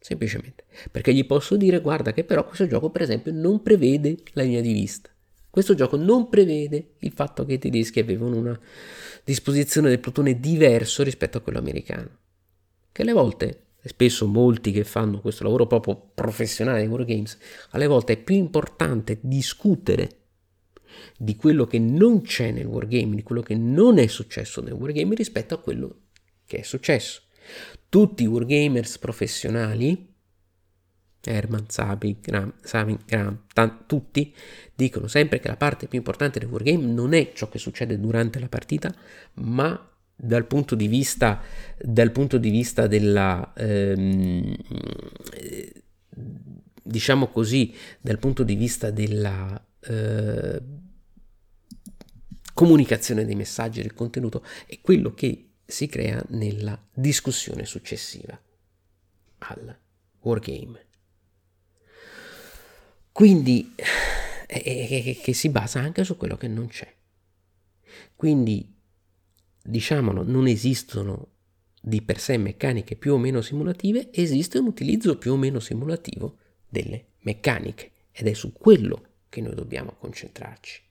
[SPEAKER 1] Semplicemente, perché gli posso dire guarda che però questo gioco per esempio non prevede la linea di vista. Questo gioco non prevede il fatto che i tedeschi avevano una disposizione del plotone diverso rispetto a quello americano. Che alle volte spesso molti che fanno questo lavoro proprio professionale nei wargames, alle volte è più importante discutere di quello che non c'è nel wargame, di quello che non è successo nel wargame rispetto a quello che è successo. Tutti i wargamers professionali, Herman, Sabi, Graham, Sami, Graham, t- tutti dicono sempre che la parte più importante del wargame non è ciò che succede durante la partita, ma dal punto di vista, punto di vista della, ehm, diciamo così, dal punto di vista della eh, comunicazione dei messaggi, del contenuto, è quello che si crea nella discussione successiva al wargame. Quindi, eh, che si basa anche su quello che non c'è. Quindi diciamolo, non esistono di per sé meccaniche più o meno simulative, esiste un utilizzo più o meno simulativo delle meccaniche ed è su quello che noi dobbiamo concentrarci.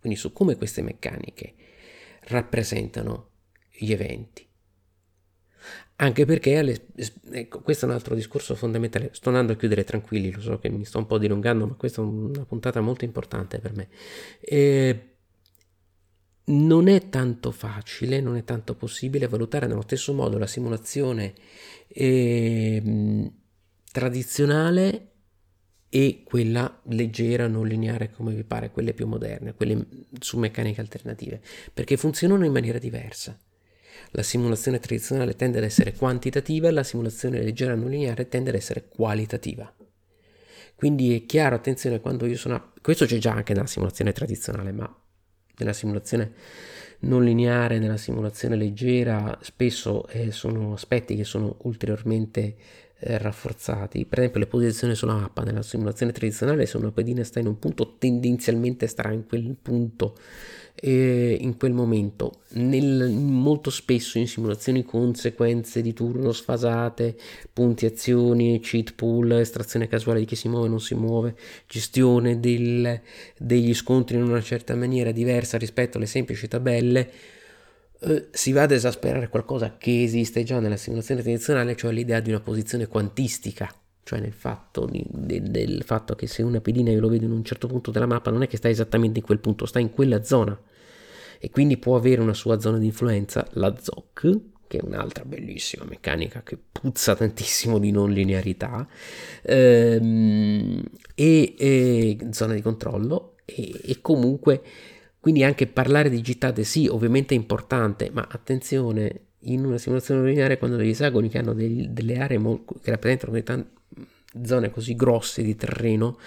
[SPEAKER 1] Quindi su come queste meccaniche rappresentano gli eventi. Anche perché, alle, ecco, questo è un altro discorso fondamentale. Sto andando a chiudere tranquilli, lo so che mi sto un po' dilungando, ma questa è una puntata molto importante per me. Eh, non è tanto facile, non è tanto possibile valutare nello stesso modo la simulazione eh, tradizionale e quella leggera, non lineare come vi pare, quelle più moderne, quelle su meccaniche alternative, perché funzionano in maniera diversa. La simulazione tradizionale tende ad essere quantitativa, la simulazione leggera non lineare tende ad essere qualitativa. Quindi è chiaro, attenzione, quando io sono... Questo c'è già anche nella simulazione tradizionale, ma nella simulazione non lineare, nella simulazione leggera, spesso eh, sono aspetti che sono ulteriormente eh, rafforzati. Per esempio, le posizioni sulla mappa nella simulazione tradizionale, se una pedina sta in un punto, tendenzialmente starà in quel punto eh, in quel momento. Nel, molto spesso in simulazioni con sequenze di turno sfasate, punti azioni, cheat pool, estrazione casuale di chi si muove e non si muove, gestione del, degli scontri in una certa maniera diversa rispetto alle semplici tabelle eh, si va ad esasperare qualcosa che esiste già nella simulazione tradizionale, cioè l'idea di una posizione quantistica, cioè nel fatto, di, de, del fatto che se una pedina io lo vedo in un certo punto della mappa non è che sta esattamente in quel punto, sta in quella zona. E quindi può avere una sua zona di influenza, la ZOC, che è un'altra bellissima meccanica che puzza tantissimo di non linearità, ehm, e, e, zona di controllo e, e comunque quindi anche parlare di gittate sì, ovviamente è importante, ma attenzione, in una simulazione lineare quando degli esagoni che hanno dei, delle aree molto, che rappresentano zone così grosse di terreno,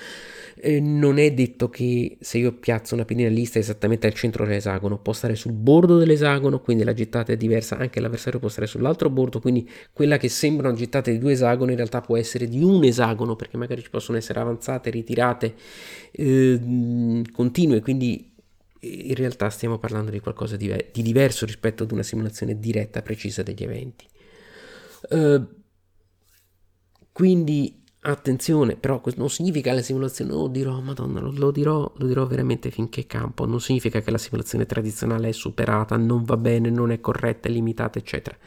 [SPEAKER 1] eh, non è detto che se io piazzo una pedina lista esattamente al centro dell'esagono, può stare sul bordo dell'esagono, quindi la gittata è diversa, anche l'avversario può stare sull'altro bordo, quindi quella che sembra una gittata di due esagoni in realtà può essere di un esagono, perché magari ci possono essere avanzate, ritirate, eh, continue, quindi in realtà stiamo parlando di qualcosa di, di diverso rispetto ad una simulazione diretta, precisa degli eventi. Uh, quindi attenzione, però non significa che la simulazione, oh, dirò, madonna, lo, lo, dirò, lo dirò veramente finché campo, non significa che la simulazione tradizionale è superata, non va bene, non è corretta, è limitata, eccetera.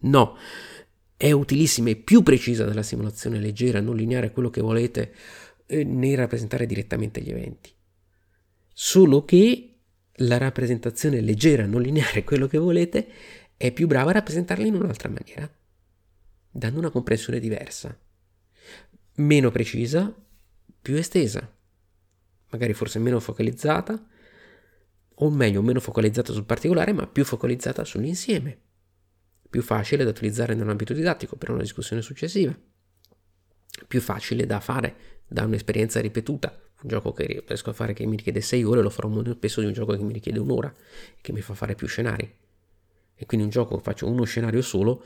[SPEAKER 1] No, è utilissima e più precisa della simulazione leggera, non lineare, quello che volete, eh, nel rappresentare direttamente gli eventi. Solo che la rappresentazione leggera, non lineare, quello che volete, è più brava a rappresentarla in un'altra maniera, dando una comprensione diversa, meno precisa, più estesa, magari forse meno focalizzata, o meglio, meno focalizzata sul particolare, ma più focalizzata sull'insieme, più facile da utilizzare nell'ambito didattico per una discussione successiva, più facile da fare da un'esperienza ripetuta un gioco che riesco a fare che mi richiede 6 ore lo farò molto spesso di un gioco che mi richiede un'ora che mi fa fare più scenari. E quindi un gioco faccio uno scenario solo,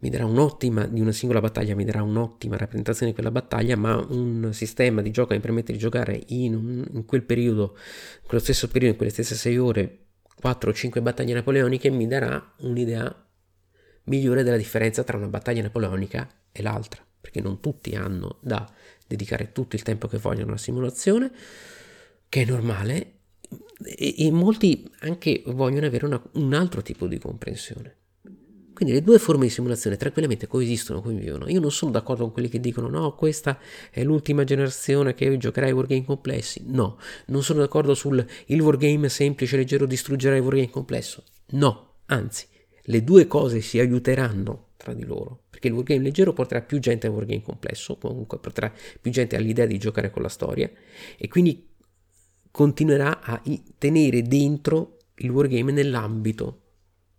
[SPEAKER 1] mi darà un'ottima, di una singola battaglia mi darà un'ottima rappresentazione di quella battaglia, ma un sistema di gioco che mi permette di giocare in, un, in quel periodo, in quello stesso periodo, in quelle stesse 6 ore, 4 o 5 battaglie napoleoniche, mi darà un'idea migliore della differenza tra una battaglia napoleonica e l'altra, perché non tutti hanno da dedicare tutto il tempo che vogliono alla simulazione, che è normale, e, e molti anche vogliono avere una, un altro tipo di comprensione. Quindi le due forme di simulazione tranquillamente coesistono, convivono. Io non sono d'accordo con quelli che dicono no, questa è l'ultima generazione che giocherà ai wargame complessi. No, non sono d'accordo sul il wargame semplice, leggero distruggerà il wargame complesso. No, anzi, le due cose si aiuteranno tra di loro, perché il wargame leggero porterà più gente al wargame complesso, comunque porterà più gente all'idea di giocare con la storia e quindi continuerà a tenere dentro il wargame nell'ambito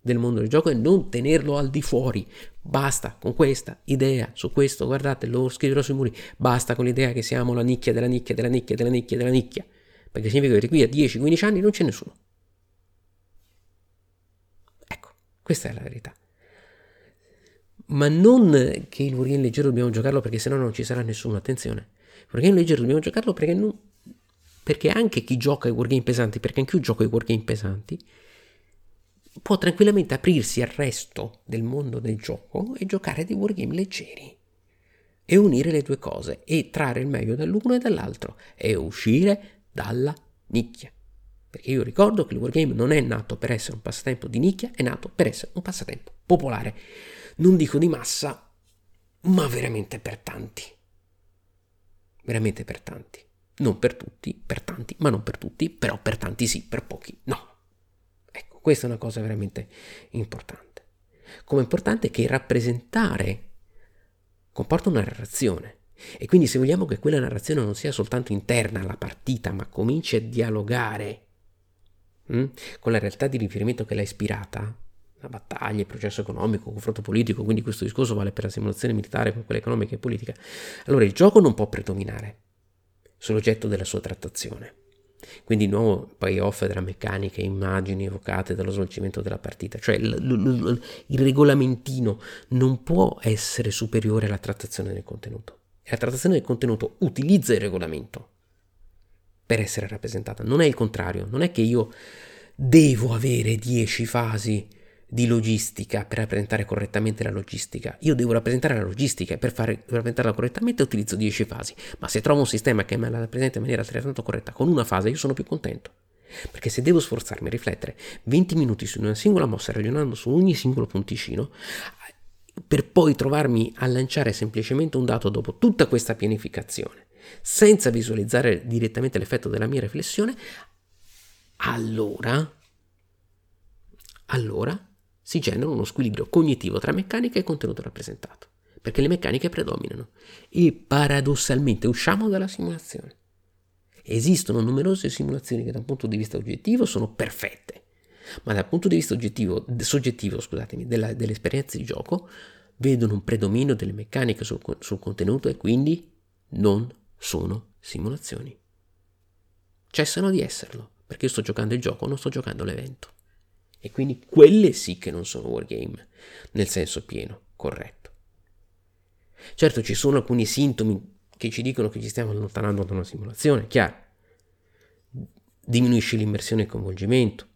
[SPEAKER 1] del mondo del gioco e non tenerlo al di fuori. Basta con questa idea, su questo guardate, lo scriverò sui muri, basta con l'idea che siamo la nicchia della nicchia della nicchia della nicchia della nicchia, perché significa che qui a 10-15 anni non c'è nessuno. Ecco, questa è la verità. Ma non che il wargame leggero dobbiamo giocarlo perché sennò non ci sarà nessuno, attenzione. Il wargame leggero dobbiamo giocarlo perché, non, perché anche chi gioca ai wargame pesanti, perché anche io gioco ai wargame pesanti, può tranquillamente aprirsi al resto del mondo del gioco e giocare dei wargame leggeri e unire le due cose e trarre il meglio dall'uno e dall'altro e uscire dalla nicchia. Perché io ricordo che il wargame non è nato per essere un passatempo di nicchia, è nato per essere un passatempo popolare. Non dico di massa, ma veramente per tanti. Veramente per tanti. Non per tutti, per tanti, ma non per tutti, però per tanti sì, per pochi no. Questa è una cosa veramente importante. Come importante che rappresentare comporta una narrazione. E quindi se vogliamo che quella narrazione non sia soltanto interna alla partita, ma cominci a dialogare hm, con la realtà di riferimento che l'ha ispirata, la battaglia, il processo economico, il confronto politico, quindi questo discorso vale per la simulazione militare come quella economica e politica, allora il gioco non può predominare sull'oggetto della sua trattazione. Quindi di nuovo payoff della meccanica, immagini evocate dallo svolgimento della partita, cioè il, il, il regolamentino non può essere superiore alla trattazione del contenuto. E la trattazione del contenuto utilizza il regolamento per essere rappresentata, non è il contrario, non è che io devo avere 10 fasi di logistica per rappresentare correttamente la logistica. Io devo rappresentare la logistica e per fare, rappresentarla correttamente utilizzo 10 fasi, ma se trovo un sistema che me la rappresenta in maniera altrettanto corretta con una fase, io sono più contento. Perché se devo sforzarmi a riflettere 20 minuti su una singola mossa ragionando su ogni singolo punticino, per poi trovarmi a lanciare semplicemente un dato dopo tutta questa pianificazione, senza visualizzare direttamente l'effetto della mia riflessione, allora, allora si genera uno squilibrio cognitivo tra meccanica e contenuto rappresentato, perché le meccaniche predominano e paradossalmente usciamo dalla simulazione. Esistono numerose simulazioni che da un punto di vista oggettivo sono perfette, ma dal punto di vista oggettivo, soggettivo della, dell'esperienza di gioco vedono un predominio delle meccaniche sul, sul contenuto e quindi non sono simulazioni. Cessano di esserlo, perché io sto giocando il gioco, non sto giocando l'evento. E quindi quelle sì che non sono wargame, nel senso pieno, corretto. Certo ci sono alcuni sintomi che ci dicono che ci stiamo allontanando da una simulazione, chiaro. Diminuisce l'immersione e il coinvolgimento.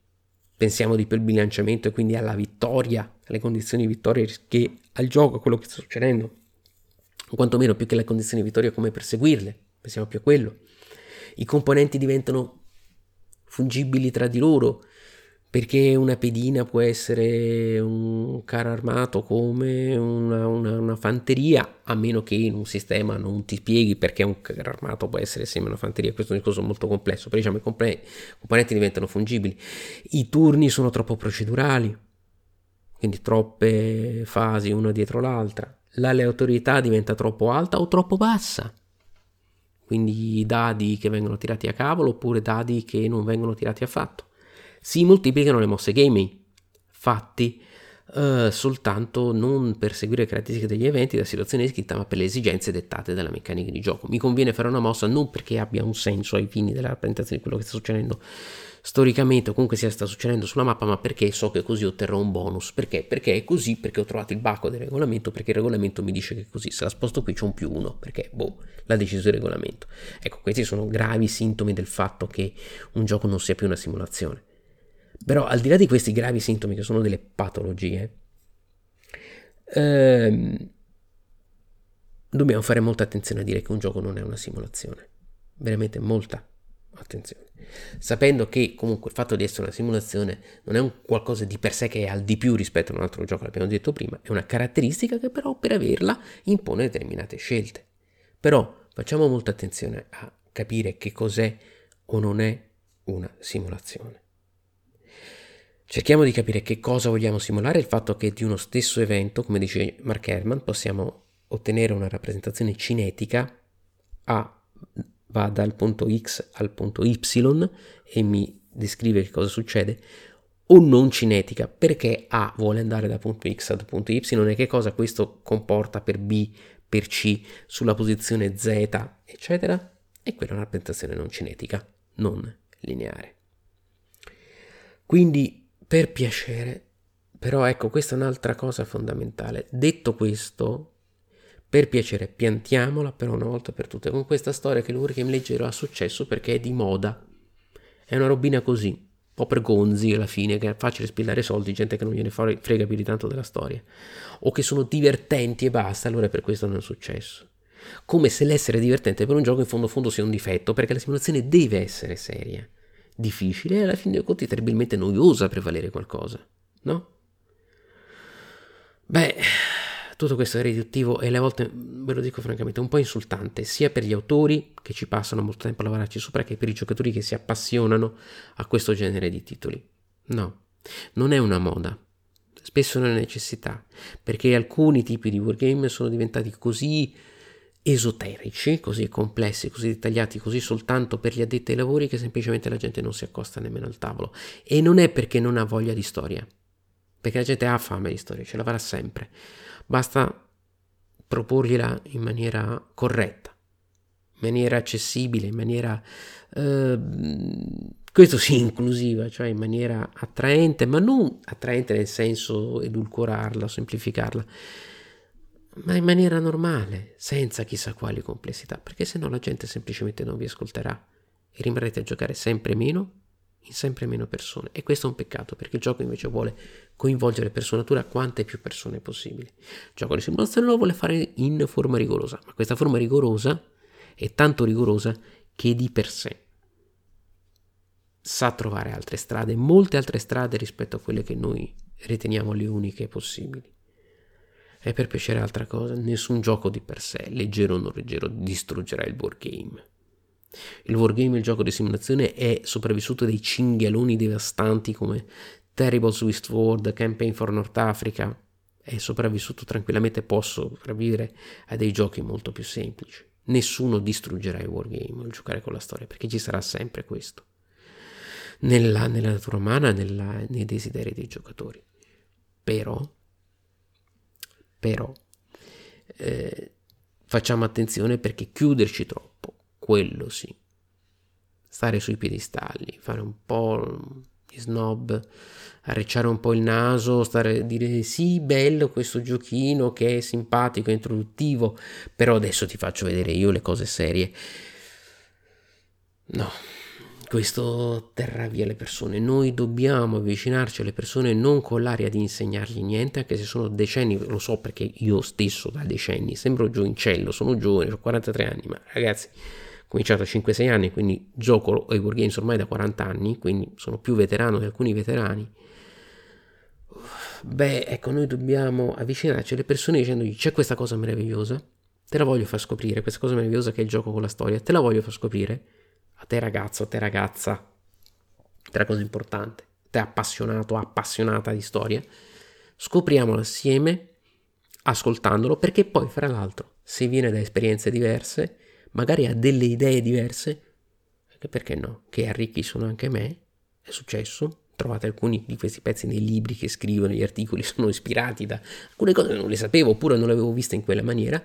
[SPEAKER 1] Pensiamo di più al bilanciamento e quindi alla vittoria, alle condizioni di vittoria che al gioco, a quello che sta succedendo. O quantomeno più che le condizioni di vittoria come perseguirle. Pensiamo più a quello. I componenti diventano fungibili tra di loro, perché una pedina può essere un carro armato come una, una, una, fanteria, a meno che in un sistema non ti spieghi perché un carro armato può essere a una fanteria. Questo è un discorso molto complesso, però diciamo i componenti diventano fungibili. I turni sono troppo procedurali, quindi troppe fasi una dietro l'altra. L'aleatorietà diventa troppo alta o troppo bassa. Quindi dadi che vengono tirati a cavolo oppure dadi che non vengono tirati affatto si moltiplicano le mosse gaming. Fatti Uh, soltanto non per seguire le caratteristiche degli eventi della situazione descritta, ma per le esigenze dettate dalla meccanica di gioco. Mi conviene fare una mossa non perché abbia un senso ai fini della rappresentazione di quello che sta succedendo storicamente o comunque sia sta succedendo sulla mappa, ma perché so che così otterrò un bonus. Perché? Perché è così, perché ho trovato il bacco del regolamento, perché il regolamento mi dice che è così. Se la sposto qui c'è un più uno, perché boh, l'ha deciso il regolamento. Ecco, questi sono gravi sintomi del fatto che un gioco non sia più una simulazione. Però al di là di questi gravi sintomi che sono delle patologie, ehm, dobbiamo fare molta attenzione a dire che un gioco non è una simulazione. Veramente molta attenzione. Sapendo che comunque il fatto di essere una simulazione non è un qualcosa di per sé che è al di più rispetto a un altro gioco, l'abbiamo detto prima, è una caratteristica che però per averla impone determinate scelte. Però facciamo molta attenzione a capire che cos'è o non è una simulazione. Cerchiamo di capire che cosa vogliamo simulare, il fatto che di uno stesso evento, come dice Mark Herman, possiamo ottenere una rappresentazione cinetica A va dal punto X al punto Y e mi descrive che cosa succede, o non cinetica, perché A vuole andare da punto X al punto Y e che cosa questo comporta per B, per C, sulla posizione Z, eccetera, e quella è una rappresentazione non cinetica, non lineare. Quindi, per piacere, però ecco, questa è un'altra cosa fondamentale. Detto questo, per piacere, piantiamola però una volta per tutte con questa storia che l'Urgame leggero ha successo perché è di moda. È una robina così, un po' per gonzi alla fine, che è facile spillare soldi, gente che non gliene frega più di tanto della storia. O che sono divertenti e basta, allora per questo non è successo. Come se l'essere divertente per un gioco in fondo fondo sia un difetto, perché la simulazione deve essere seria, difficile e alla fine dei conti terribilmente noiosa per valere qualcosa, no? Beh, tutto questo è riduttivo e alle volte, ve lo dico francamente, un po' insultante, sia per gli autori che ci passano molto tempo a lavorarci sopra, che per i giocatori che si appassionano a questo genere di titoli. No, non è una moda, spesso è una necessità, perché alcuni tipi di wargame sono diventati così esoterici, così complessi, così dettagliati, così soltanto per gli addetti ai lavori che semplicemente la gente non si accosta nemmeno al tavolo. E non è perché non ha voglia di storia, perché la gente ha fame di storia, ce l'avrà sempre basta proporgliela in maniera corretta, in maniera accessibile, in maniera, eh, questo sì, inclusiva, cioè in maniera attraente, ma non attraente nel senso edulcorarla, semplificarla, ma in maniera normale, senza chissà quali complessità, perché se no la gente semplicemente non vi ascolterà e rimarrete a giocare sempre meno in sempre meno persone. E questo è un peccato perché il gioco invece vuole coinvolgere per sua natura quante più persone possibile. Il gioco di simulazione lo vuole fare in forma rigorosa, ma questa forma rigorosa è tanto rigorosa che di per sé sa trovare altre strade, molte altre strade rispetto a quelle che noi riteniamo le uniche possibili. E per piacere altra cosa, nessun gioco di per sé, leggero o non leggero, distruggerà il board game. Il wargame, il gioco di simulazione, è sopravvissuto dei cinghialoni devastanti come Terrible Swift World, Campaign for North Africa. È sopravvissuto tranquillamente, posso sopravvivere a dei giochi molto più semplici. Nessuno distruggerà il wargame, il giocare con la storia, perché ci sarà sempre questo. Nella, nella natura umana, nella, nei desideri dei giocatori. Però, però, eh, facciamo attenzione perché chiuderci troppo quello sì. Stare sui piedistalli, fare un po' di snob, arrecciare un po' il naso, stare dire sì, bello questo giochino che è simpatico, è introduttivo, però adesso ti faccio vedere io le cose serie. No, questo terrà via le persone. Noi dobbiamo avvicinarci alle persone non con l'aria di insegnargli niente, anche se sono decenni, lo so perché io stesso da decenni sembro giovincello, sono giovane, ho 43 anni, ma ragazzi cominciato a 5-6 anni, quindi gioco ai Wargames ormai da 40 anni, quindi sono più veterano di alcuni veterani. Beh, ecco, noi dobbiamo avvicinarci alle persone dicendogli c'è questa cosa meravigliosa, te la voglio far scoprire, questa cosa meravigliosa che è il gioco con la storia, te la voglio far scoprire, a te ragazzo, a te ragazza, tre cose importanti, te appassionato, appassionata di storia, scopriamolo assieme, ascoltandolo, perché poi, fra l'altro, se viene da esperienze diverse, magari ha delle idee diverse, perché no? Che arricchiscono anche me, è successo, trovate alcuni di questi pezzi nei libri che scrivo, negli articoli, sono ispirati da alcune cose che non le sapevo oppure non le avevo viste in quella maniera.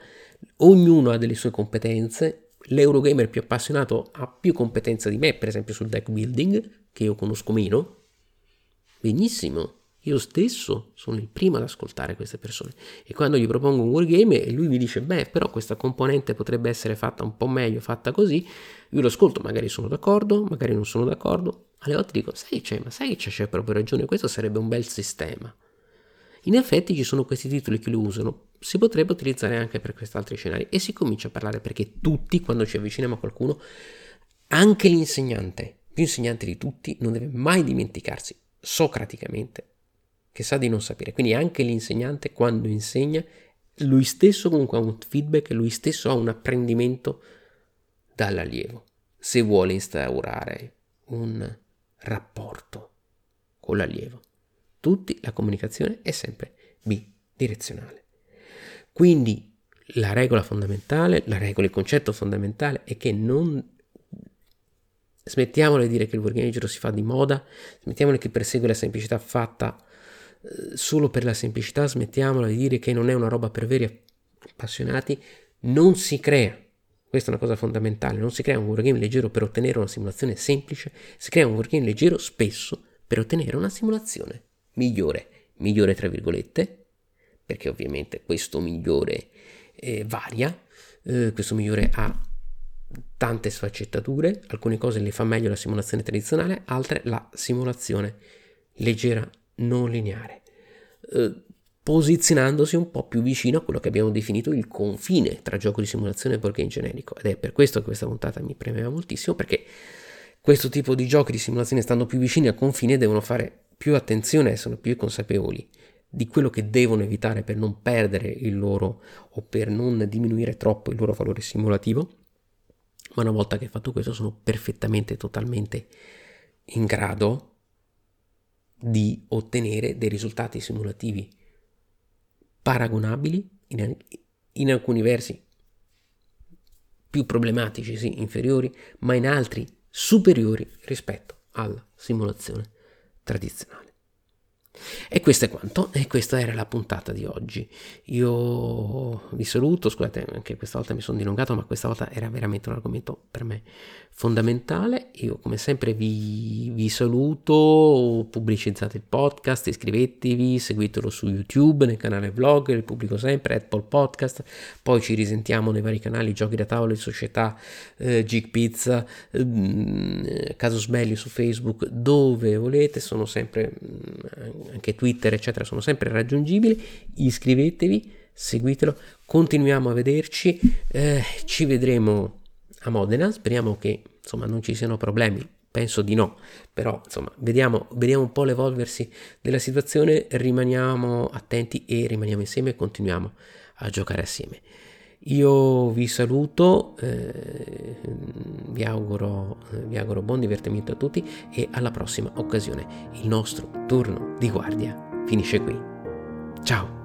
[SPEAKER 1] Ognuno ha delle sue competenze. L'Eurogamer più appassionato ha più competenza di me, per esempio sul deck building, che io conosco meno. Benissimo, io stesso sono il primo ad ascoltare queste persone e quando gli propongo un wargame e lui mi dice beh però questa componente potrebbe essere fatta un po' meglio, fatta così, io lo ascolto, magari sono d'accordo, magari non sono d'accordo, alle volte dico sai c'è, ma sai che c'è proprio ragione, questo sarebbe un bel sistema. In effetti ci sono questi titoli che lo usano, si potrebbe utilizzare anche per questi altri scenari e si comincia a parlare perché tutti quando ci avviciniamo a qualcuno, anche l'insegnante, più insegnante di tutti, non deve mai dimenticarsi socraticamente che sa di non sapere. Quindi anche l'insegnante quando insegna, lui stesso comunque ha un feedback, lui stesso ha un apprendimento dall'allievo, se vuole instaurare un rapporto con l'allievo. Tutti la comunicazione è sempre bidirezionale. Quindi la regola fondamentale, la regola, il concetto fondamentale è che non smettiamole di dire che il wargame si fa di moda, smettiamole che persegue la semplicità fatta eh, solo per la semplicità smettiamola di dire che non è una roba per veri appassionati, non si crea. Questa è una cosa fondamentale, non si crea un wargame leggero per ottenere una simulazione semplice, si crea un wargame leggero spesso per ottenere una simulazione migliore, migliore tra virgolette, perché ovviamente questo migliore eh, varia, eh, questo migliore ha tante sfaccettature, alcune cose le fa meglio la simulazione tradizionale, altre la simulazione leggera non lineare, eh, posizionandosi un po' più vicino a quello che abbiamo definito il confine tra gioco di simulazione e board generico. Ed è per questo che questa puntata mi premeva moltissimo, perché questo tipo di giochi di simulazione, stando più vicini al confine, devono fare più attenzione, essere più consapevoli di quello che devono evitare per non perdere il loro o per non diminuire troppo il loro valore simulativo. Ma una volta che hai fatto questo, sono perfettamente, totalmente in grado di ottenere dei risultati simulativi paragonabili, in, in alcuni versi più problematici, sì, inferiori, ma in altri superiori rispetto alla simulazione tradizionale. E questo è quanto, e questa era la puntata di oggi. Io vi saluto, scusate, anche questa volta mi sono dilungato, ma questa volta era veramente un argomento per me fondamentale. Io come sempre vi, vi saluto, pubblicizzate il podcast, iscrivetevi, seguitelo su YouTube, nel canale vlog, li pubblico sempre, Apple Podcast, poi ci risentiamo nei vari canali, giochi da tavolo società, eh, Gig Pizza, eh, Casus Belli su Facebook, dove volete, sono sempre... Mm, anche Twitter, eccetera, sono sempre raggiungibili. Iscrivetevi, seguitelo, continuiamo a vederci. Eh, ci vedremo a Modena. Speriamo che insomma non ci siano problemi. Penso di no, però insomma vediamo, vediamo un po' l'evolversi della situazione, rimaniamo attenti e rimaniamo insieme e continuiamo a giocare assieme. Io vi saluto, eh, vi, auguro, vi auguro buon divertimento a tutti e alla prossima occasione. Il nostro turno di guardia finisce qui. Ciao!